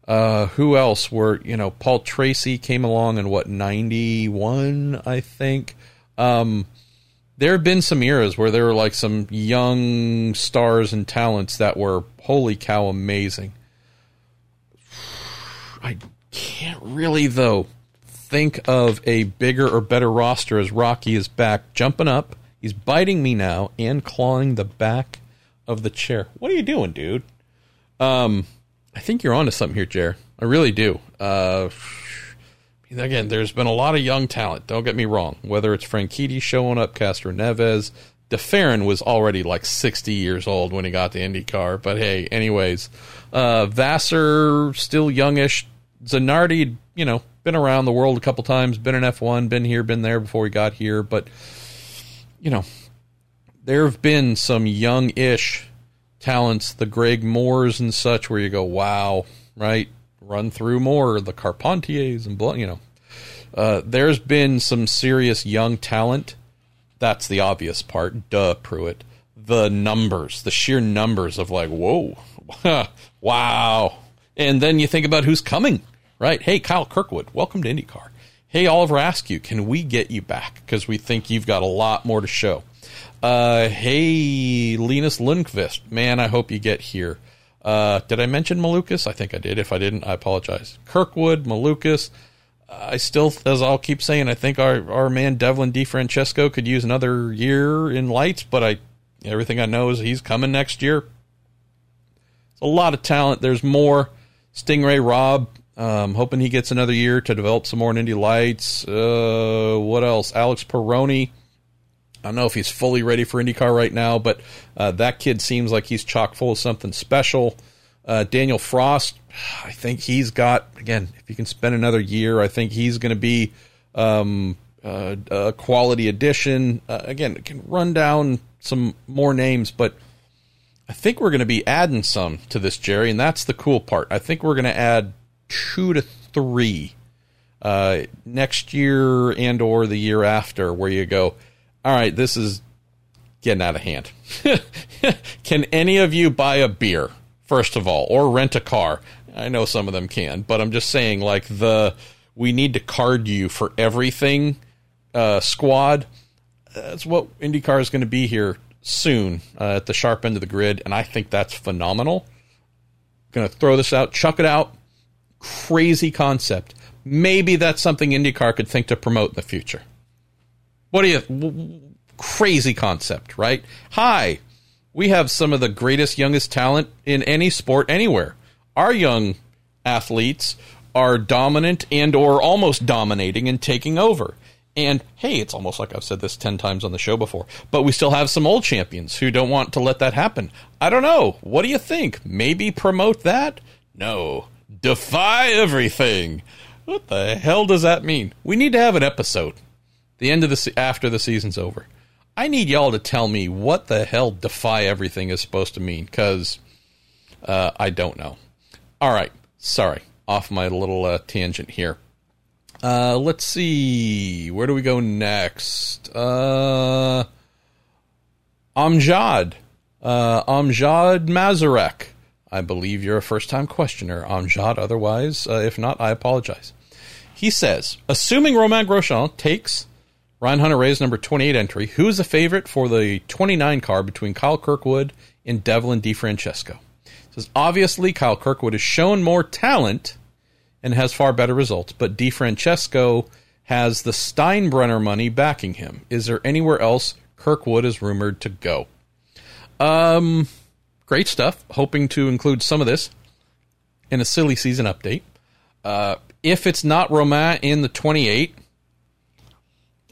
Speaker 1: Uh, who else were you know? Paul Tracy came along in what 91, I think. Um, there have been some eras where there were like some young stars and talents that were holy cow amazing. [SIGHS] I can't really though think of a bigger or better roster as Rocky is back jumping up. He's biting me now and clawing the back of the chair. What are you doing, dude? Um, I think you're onto something here, Jer. I really do. Uh, again, there's been a lot of young talent. Don't get me wrong. Whether it's Franchitti showing up, Castroneves, DeFerrin was already like 60 years old when he got the IndyCar. But hey, anyways, uh, Vasser still youngish. Zanardi, you know, been around the world a couple times, been in F1, been here, been there before he got here. But you know, there have been some young-ish talents, the Greg Moores and such, where you go, wow, right? Run through more the Carpentiers and blah you know. Uh, there's been some serious young talent. That's the obvious part. Duh, Pruett. The numbers, the sheer numbers of like, whoa, [LAUGHS] wow. And then you think about who's coming, right? Hey, Kyle Kirkwood, welcome to IndyCar. Hey, Oliver Askew, can we get you back? Because we think you've got a lot more to show. Uh, hey, Linus Lundqvist, man, I hope you get here. Uh, did I mention Malukas? I think I did. If I didn't, I apologize. Kirkwood, Malukas. I still, as I'll keep saying, I think our, our man Devlin DeFrancesco could use another year in lights, but I everything I know is he's coming next year. It's a lot of talent. There's more. Sting Ray Robb, um, hoping he gets another year to develop some more in Indy Lights. Uh, what else? Alex Peroni. I don't know if he's fully ready for IndyCar right now, but uh, that kid seems like he's chock full of something special. Uh, Danial Frost, I think he's got again. If he can spend another year, I think he's going to be um, uh, a quality addition. Uh, again, can run down some more names, but I think we're going to be adding some to this, Jerry, and that's the cool part. I think we're going to add two to three uh, next year and or the year after, where you go, all right, this is getting out of hand. [LAUGHS] can any of you buy a beer, first of all, or rent a car? I know some of them can, but I'm just saying, like the we need to card you for everything uh, squad. That's what IndyCar is going to be here soon uh, at the sharp end of the grid, and I think that's phenomenal. Going to throw this out, chuck it out. Crazy concept. Maybe that's something IndyCar could think to promote in the future. What do you? Crazy concept, right? Hi, we have some of the greatest, youngest talent in any sport anywhere. Our young athletes are dominant and or almost dominating and taking over. And hey, it's almost like I've said this 10 times on the show before, but we still have some old champions who don't want to let that happen. I don't know. What do you think? Maybe promote that? No. Defy everything. What the hell does that mean? We need to have an episode. The end of the se- after the season's over. I need y'all to tell me what the hell defy everything is supposed to mean cuz uh, I don't know. All right. Sorry. Off my little uh, tangent here. Uh, let's see. Where do we go next? Uh, Amjad. Uh, Amjad Mazarek. I believe you're a first time questioner, Amjad. Otherwise, uh, if not, I apologize. He says, assuming Romain Grosjean takes Ryan Hunter-Reay's number 28 entry, who is the favorite for the 29 car between Kyle Kirkwood and Devlin DeFrancesco? He says, obviously, Kyle Kirkwood has shown more talent and has far better results. But DeFrancesco has the Steinbrenner money backing him. Is there anywhere else Kirkwood is rumored to go? Um, great stuff. Hoping to include some of this in a silly season update. Uh, if it's not Romain in the 28,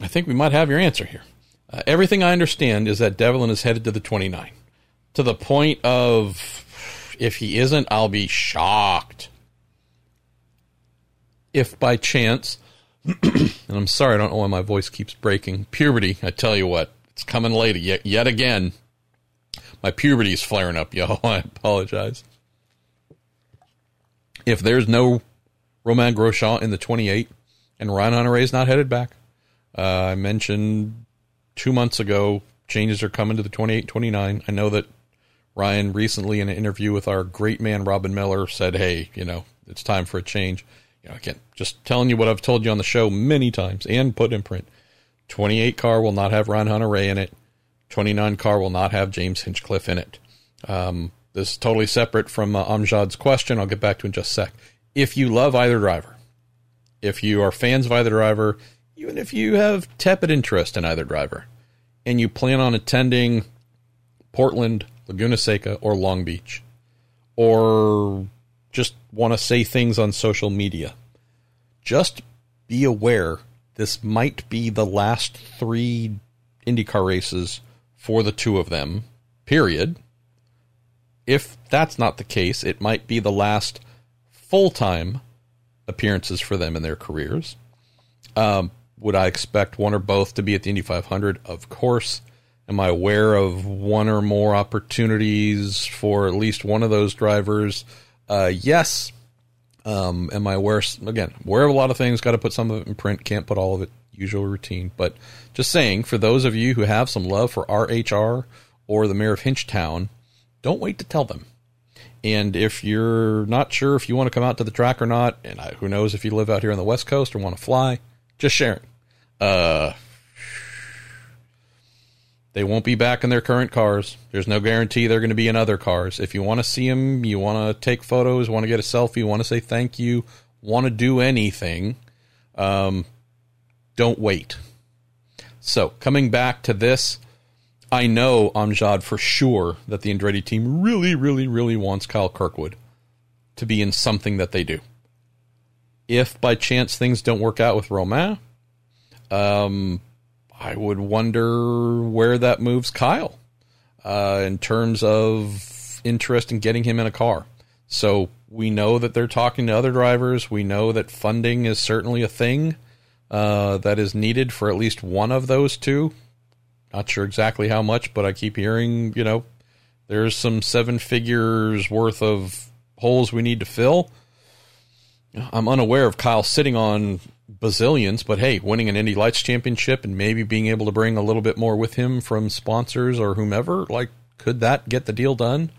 Speaker 1: I think we might have your answer here. Uh, everything I understand is that Devlin is headed to the 29. To the point of, if he isn't, I'll be shocked if by chance, [CLEARS THROAT] and I'm sorry, I don't know why my voice keeps breaking. Puberty, I tell you what, it's coming late yet, yet again. My puberty is flaring up, [LAUGHS] y'all. I apologize. If there's no Romain Grosjean in the 28 and Ryan Hunter-Reay is not headed back, uh, I mentioned two months ago changes are coming to the 28 29. I know that Ryan recently in an interview with our great man Robin Miller said, hey, you know, it's time for a change you know, again, just telling you what I've told you on the show many times and put in print. 28 car will not have Ryan Hunter-Reay in it. 29 car will not have James Hinchcliffe in it. Um, this is totally separate from uh, Amjad's question. I'll get back to in just a sec. If you love either driver, if you are fans of either driver, even if you have tepid interest in either driver, and you plan on attending Portland, Laguna Seca, or Long Beach, or just want to say things on social media. Just be aware this might be the last three IndyCar races for the two of them, period. If that's not the case, it might be the last full time appearances for them in their careers. Um, would I expect one or both to be at the Indy 500? Of course. Am I aware of one or more opportunities for at least one of those drivers? Uh, yes. Um, am I aware? Again, aware of a lot of things. Got to put some of it in print. Can't put all of it. Usual routine. But just saying, for those of you who have some love for RHR or the mayor of Hinchtown, don't wait to tell them. And if you're not sure if you want to come out to the track or not, and I, who knows if you live out here on the West Coast or want to fly, just sharing. Uh, they won't be back in their current cars. There's no guarantee they're going to be in other cars. If you want to see them, you want to take photos, want to get a selfie, want to say thank you, want to do anything, um, don't wait. So, coming back to this, I know Amjad for sure that the Andretti team really, really, really wants Kyle Kirkwood to be in something that they do. If by chance things don't work out with Romain, um, I would wonder where that moves Kyle uh, in terms of interest in getting him in a car. So we know that they're talking to other drivers. We know that funding is certainly a thing. uh, that is needed for at least one of those two. Not sure exactly how much, but I keep hearing, you know, there's some seven figures worth of holes we need to fill. I'm unaware of Kyle sitting on bazillions, but hey, winning an Indy Lights championship and maybe being able to bring a little bit more with him from sponsors or whomever, like, could that get the deal done?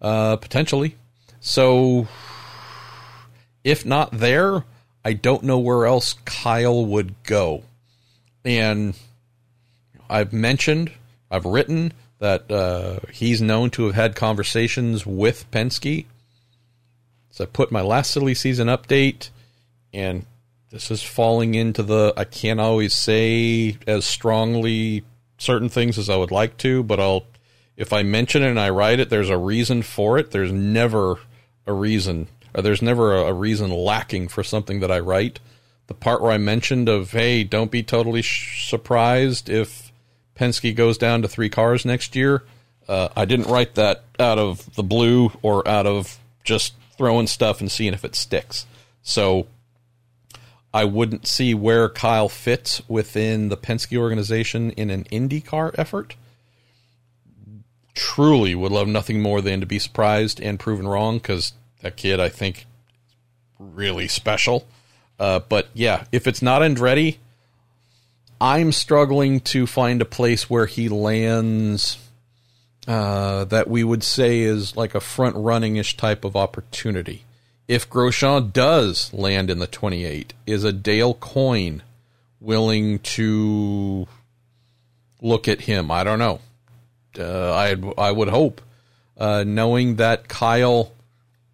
Speaker 1: Uh, potentially. So, if not there, I don't know where else Kyle would go. And I've mentioned, I've written that uh, he's known to have had conversations with Penske. So I put my last silly season update, and this is falling into the I can't always say as strongly certain things as I would like to, but I'll if I mention it and I write it, there's a reason for it. There's never a reason, or there's never a, a reason lacking for something that I write. The part where I mentioned of hey, don't be totally sh- surprised if Penske goes down to three cars next year. Uh, I didn't write that out of the blue or out of just throwing stuff and seeing if it sticks. So I wouldn't see where Kyle fits within the Penske organization in an IndyCar effort. Truly would love nothing more than to be surprised and proven wrong because that kid, I think, really special. Uh, but yeah, if it's not Andretti, I'm struggling to find a place where he lands uh, that we would say is like a front running ish type of opportunity if Grosjean does land in the 28, is a Dale Coyne willing to look at him? I don't know. Uh, I I would hope, uh, knowing that Kyle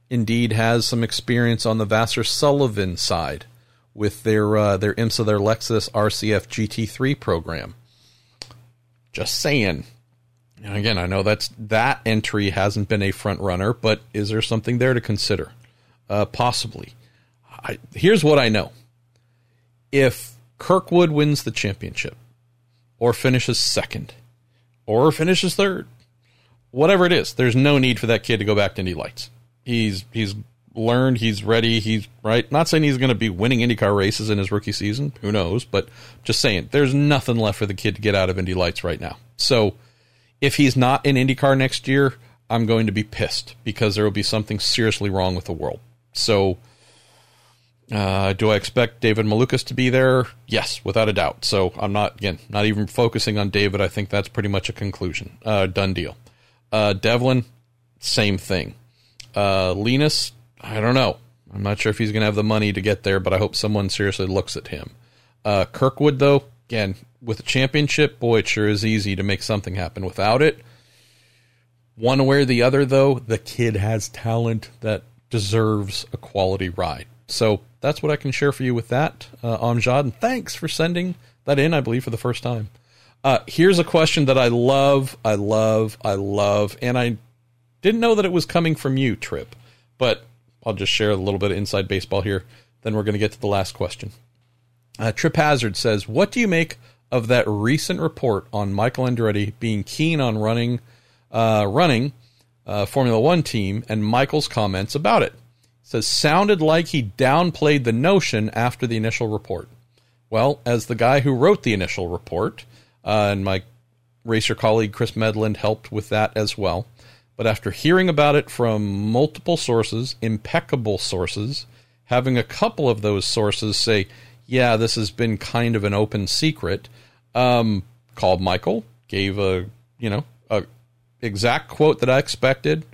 Speaker 1: indeed has some experience on the Vasser Sullivan side with their uh, their IMSA their Lexus RCF GT3 program. Just saying. Again, I know that's that entry hasn't been a front runner, but is there something there to consider? Uh, possibly. I, here's what I know. If Kirkwood wins the championship, or finishes second, or finishes third, whatever it is, there's no need for that kid to go back to Indy Lights. He's he's learned, he's ready, he's right. Not saying he's going to be winning IndyCar races in his rookie season, who knows, but just saying there's nothing left for the kid to get out of Indy Lights right now. So if he's not in IndyCar next year, I'm going to be pissed because there will be something seriously wrong with the world. So, uh, do I expect David Malukas to be there? Yes, without a doubt. So I'm not again not even focusing on David. I think that's pretty much a conclusion, uh, done deal. Uh, Devlin, same thing. Uh, Linus, I don't know. I'm not sure if he's going to have the money to get there, but I hope someone seriously looks at him. Uh, Kirkwood, though, again, with a championship, boy, it sure is easy to make something happen. Without it, one way or the other, though, the kid has talent that deserves a quality ride. So that's what I can share for you with that, uh, Amjad. And thanks for sending that in, I believe, for the first time. Uh, here's a question that I love, I love, I love, and I didn't know that it was coming from you, Trip, but I'll just share a little bit of inside baseball here. Then we're going to get to the last question. Uh, Trip Hazard says, What do you make of that recent report on Michael Andretti being keen on running, uh, running uh, Formula One team and Michael's comments about it. it. Says sounded like he downplayed the notion after the initial report. Well, as the guy who wrote the initial report, uh, and my racer colleague Chris Medland helped with that as well. But after hearing about it from multiple sources, impeccable sources, having a couple of those sources say, yeah, this has been kind of an open secret, um, called Michael, gave a, you know, exact quote that I expected.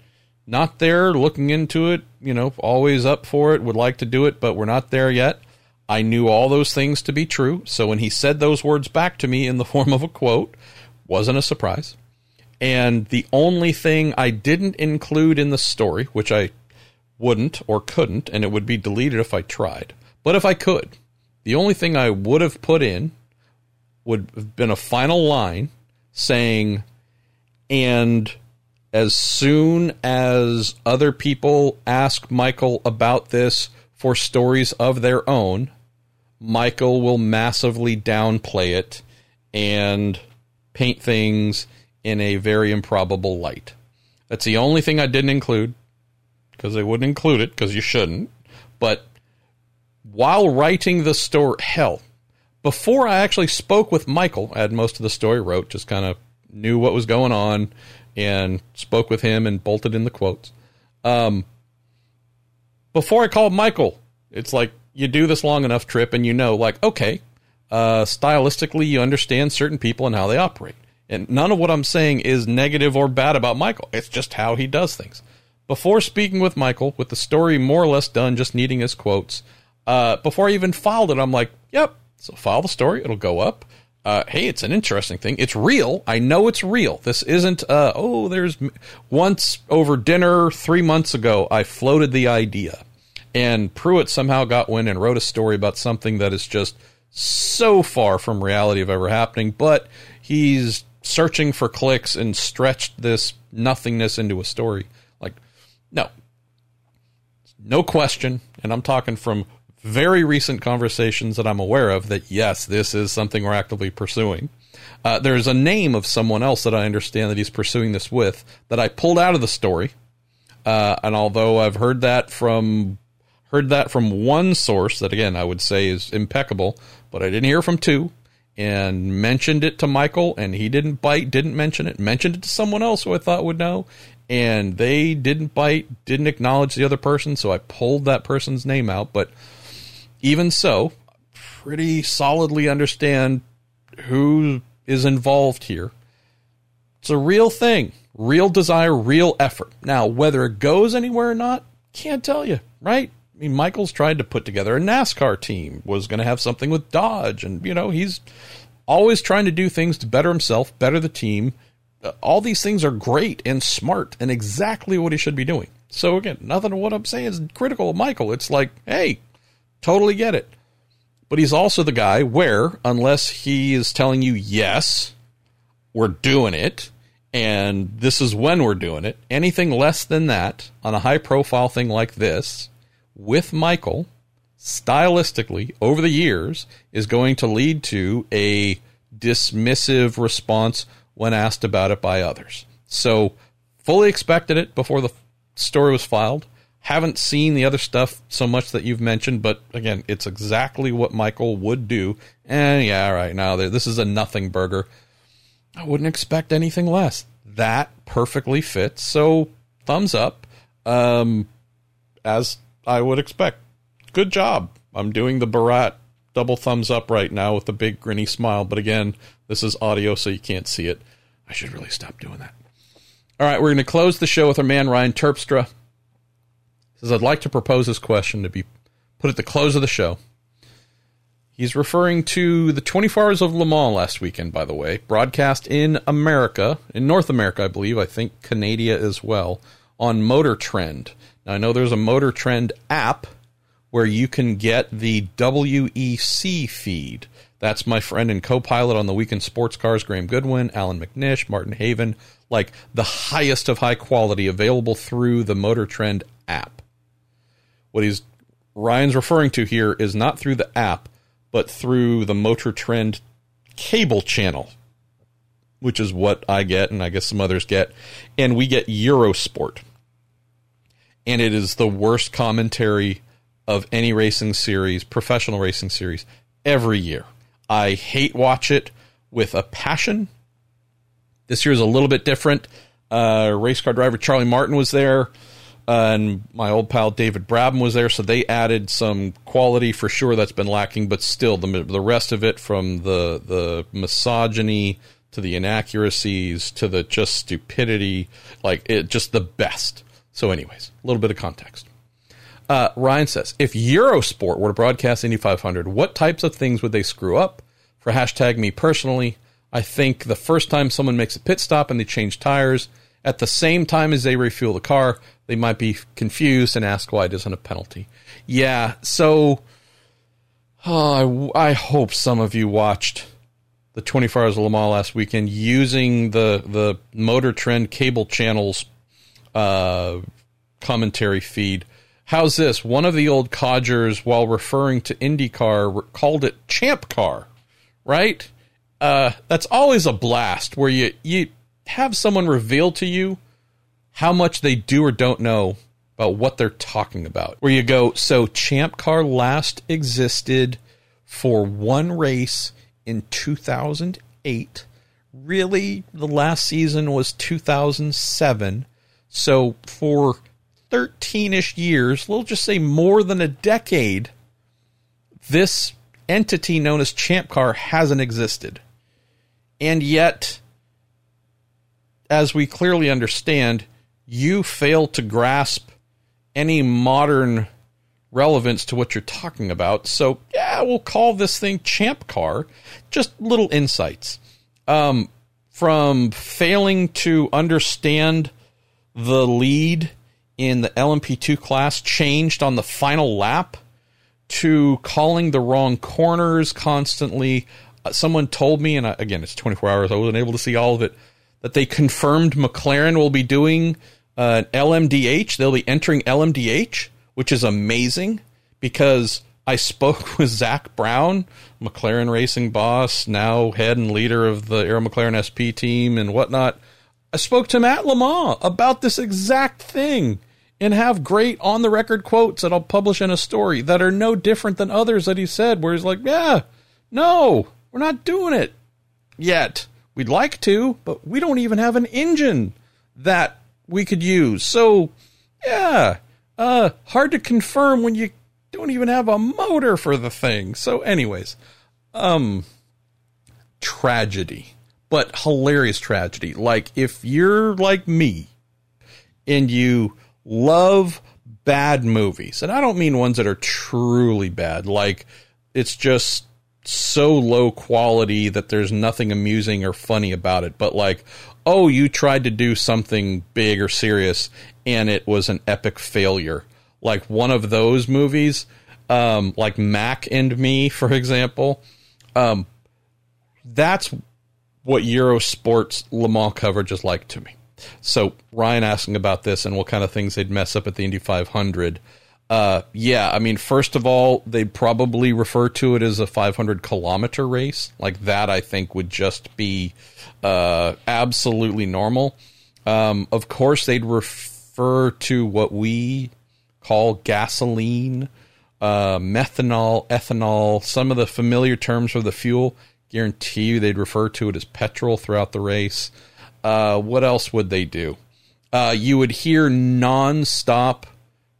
Speaker 1: Not there, looking into it, you know, always up for it, would like to do it, but we're not there yet. I knew all those things to be true. So when he said those words back to me in the [LAUGHS] form of a quote, wasn't a surprise. And the only thing I didn't include in the story, which I wouldn't or couldn't, and it would be deleted if I tried, but if I could, the only thing I would have put in would have been a final line saying, and as soon as other people ask Michael about this for stories of their own, Michael will massively downplay it and paint things in a very improbable light. That's the only thing I didn't include because I wouldn't include it because you shouldn't. But while writing the story, hell, before I actually spoke with Michael, I had most of the story wrote, just kind of knew what was going on and spoke with him and bolted in the quotes. Um, before I called Michael, it's like you do this long enough trip and you know, like, okay, uh, stylistically, you understand certain people and how they operate. And none of what I'm saying is negative or bad about Michael. It's just how he does things. Before speaking with Michael, with the story more or less done, just needing his quotes, uh, before I even filed it, I'm like, yep, so file the story, it'll go up. Uh, hey, it's an interesting thing. It's real. I know it's real. This isn't, uh, oh, there's once over dinner three months ago, I floated the idea. And Pruett somehow got wind and wrote a story about something that is just so far from reality of ever happening, but he's searching for clicks and stretched this nothingness into a story. Like, no. No question. And I'm talking from very recent conversations that I'm aware of that yes, this is something we're actively pursuing. Uh, there's a name of someone else that I understand that he's pursuing this with that I pulled out of the story. Uh, and although I've heard that from heard that from one source that again I would say is impeccable, but I didn't hear from two and mentioned it to Michael and he didn't bite, didn't mention it, mentioned it to someone else who I thought would know and they didn't bite, didn't acknowledge the other person, so I pulled that person's name out, but even so, pretty solidly understand who is involved here. It's a real thing, real desire, real effort. Now, whether it goes anywhere or not, can't tell you, right? I mean, Michael's tried to put together a NASCAR team, was going to have something with Dodge, and, you know, he's always trying to do things to better himself, better the team. Uh, all these things are great and smart and exactly what he should be doing. So, again, nothing of what I'm saying is critical of Michael. It's like, hey, Totally get it. But he's also the guy where, unless he is telling you, yes, we're doing it, and this is when we're doing it, anything less than that on a high profile thing like this, with Michael, stylistically, over the years, is going to lead to a dismissive response when asked about it by others. So, fully expected it before the story was filed. Haven't seen the other stuff so much that you've mentioned, but again, it's exactly what Michael would do. And yeah, right now this is a nothing burger. I wouldn't expect anything less. That perfectly fits. So thumbs up, um, as I would expect. Good job. I'm doing the Borat double thumbs up right now with a big grinny smile. But again, this is audio, so you can't see it. I should really stop doing that. All right, we're going to close the show with our man Ryan Terpstra says, I'd like to propose this question to be put at the close of the show. He's referring to the 24 Hours of Le Mans last weekend, by the way, broadcast in America, in North America, I believe, I think Canada as well, on Motor Trend. Now, I know there's a Motor Trend app where you can get the WEC feed. That's my friend and co pilot on the Weekend Sports Cars, Graham Goodwin, Allan McNish, Martin Haven, like the highest of high quality available through the Motor Trend app. What he's Ryan's referring to here is not through the app, but through the Motor Trend cable channel, which is what I get, and I guess some others get, and we get Eurosport, and it is the worst commentary of any racing series, professional racing series, every year. I hate watch it with a passion. This year is a little bit different. Uh, race car driver Charlie Martin was there. And my old pal David Brabham was there, so they added some quality for sure that's been lacking. But still, the the rest of it, from the the misogyny to the inaccuracies to the just stupidity, like it, just the best. So, anyways, a little bit of context. Uh, Ryan says, if Eurosport were to broadcast Indy 500, what types of things would they screw up? For hashtag me personally, I think the first time someone makes a pit stop and they change tires at the same time as they refuel the car, they might be confused and ask why it isn't a penalty. Yeah, so oh, I, I hope some of you watched the 24 Hours of Le Mans last weekend using the the Motor Trend cable channels uh, commentary feed. How's this? One of the old codgers, while referring to IndyCar, called it Champ Car, right? Uh, that's always a blast where you you have someone reveal to you how much they do or don't know about what they're talking about. Where you go, so Champ Car last existed for one race in 2008. Really, the last season was 2007. So for 13 ish years, we'll just say more than a decade, this entity known as Champ Car hasn't existed. And yet, as we clearly understand, you fail to grasp any modern relevance to what you're talking about. So, yeah, we'll call this thing Champ Car. Just little insights. Um, from failing to understand the lead in the LMP2 class changed on the final lap to calling the wrong corners constantly. Uh, someone told me, and I, again, it's 24 hours, I wasn't able to see all of it, that they confirmed McLaren will be doing uh, LMDH. They'll be entering LMDH, which is amazing because I spoke [LAUGHS] with Zak Brown, McLaren racing boss, now head and leader of the Arrow McLaren SP team and whatnot. I spoke to him at about this exact thing and have great on the record quotes that I'll publish in a story that are no different than others that he said, where he's like, Yeah, no, we're not doing it yet. We'd like to, but we don't even have an engine that we could use. So, yeah, uh, hard to confirm when you don't even have a motor for the thing. So, anyways, um, tragedy, but hilarious tragedy. Like, if you're like me and you love bad movies, and I don't mean ones that are truly bad, like, it's just so low quality that there's nothing amusing or funny about it, but like, oh, you tried to do something big or serious and it was an epic failure like one of those movies, um, like Mac and Me, [LAUGHS] for example. Um, that's what Eurosport's Le Mans coverage is like to me. So Ryan asking about this and what kind of things they'd mess up at the Indy 500. Uh, yeah, I mean, first of all, they'd probably refer to it as a 500 kilometer race. Like that, I think would just be uh, absolutely normal. Um, of course, they'd refer to what we call gasoline, uh, methanol, ethanol, some of the familiar terms for the fuel. Guarantee you they'd refer to it as petrol throughout the race. Uh, what else would they do? Uh, you would hear non-stop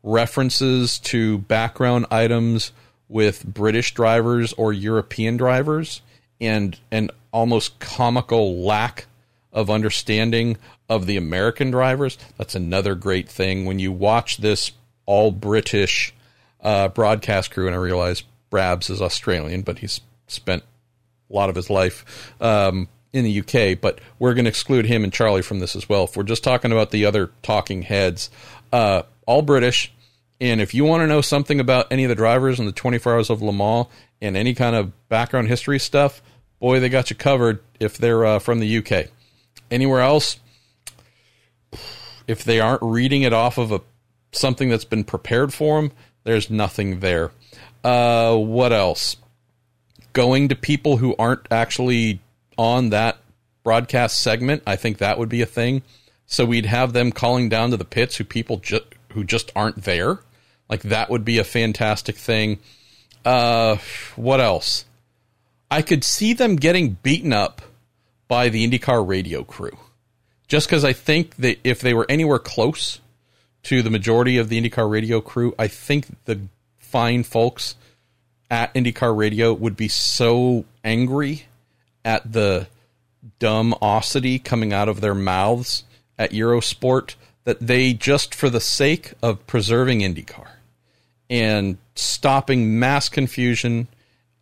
Speaker 1: references to background items with British drivers or European drivers and an almost comical lack of understanding of the American drivers. That's another great thing. When you watch this all British uh, broadcast crew, and I realize Brabs is Australian, but he's spent a lot of his life um, in the UK. But we're going to exclude him and Charlie from this as well. If we're just talking about the other talking heads, uh, all British. And if you want to know something about any of the drivers in the 24 Hours of Le Mans and any kind of background history stuff, boy, they got you covered if they're uh, from the UK. Anywhere else, if they aren't reading it off of a something that's been prepared for them, there's nothing there. Uh, what else? Going to people who aren't actually on that broadcast segment, I think that would be a thing. So we'd have them calling down to the pits who people ju- who just aren't there. Like that would be a fantastic thing. Uh, what else? I could see them getting beaten up by the IndyCar radio crew. Just because I think that if they were anywhere close to the majority of the IndyCar radio crew, I think the fine folks at IndyCar radio would be so angry at the dumbosity coming out of their mouths at Eurosport that they just for the sake of preserving IndyCar and stopping mass confusion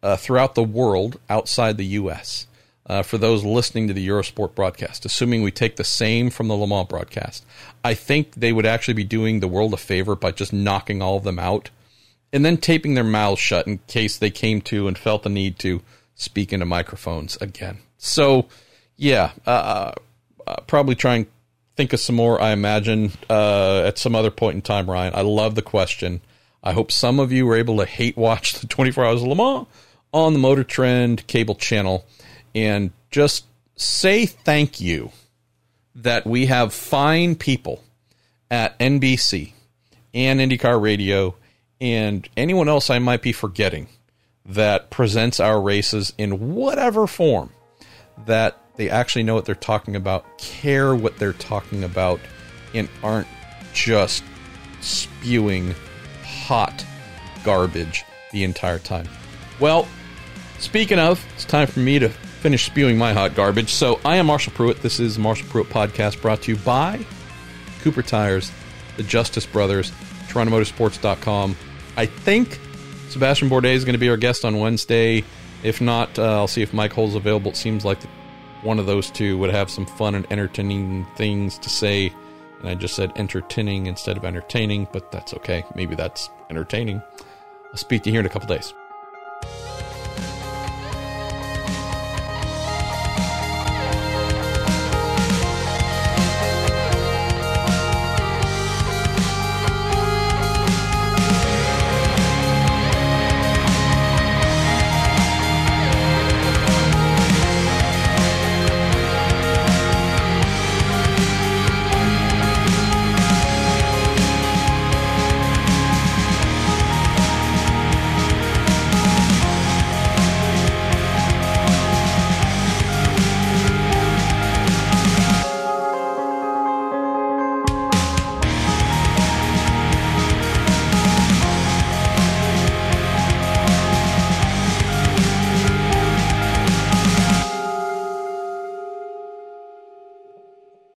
Speaker 1: uh, throughout the world outside the U.S uh, for those listening to the Eurosport broadcast, assuming we take the same from the Le Mans broadcast. I think they would actually be doing the world a favor by just knocking all of them out and then taping their mouths shut in case they came to and felt the need to speak into microphones again. So, yeah, uh, uh, probably try and think of some more, I imagine, uh, at some other point in time, Ryan. I love the question. I hope some of you were able to hate watch the [LAUGHS] 24 Hours of Le Mans on the Motor Trend cable channel and just say thank you that we have fine people at NBC and IndyCar Radio and anyone else I might be forgetting that presents our races in whatever form, that they actually know what they're talking about, care what they're talking about, and aren't just spewing hot garbage the entire time. Well, speaking of, it's time for me to finish spewing my hot garbage. So I am Marshall Pruett. This is Marshall Pruett Podcast brought to you by Cooper Tires, the Justice Brothers, TorontoMotorsports.com. I think Sebastian Bourdais is going to be our guest on Wednesday. If not, uh, I'll see if Mike Hull's available. It seems like one of those two would have some fun and entertaining things to say. And I just said entertaining instead of entertaining, but that's okay. Maybe that's entertaining. I'll speak to you here in a couple days.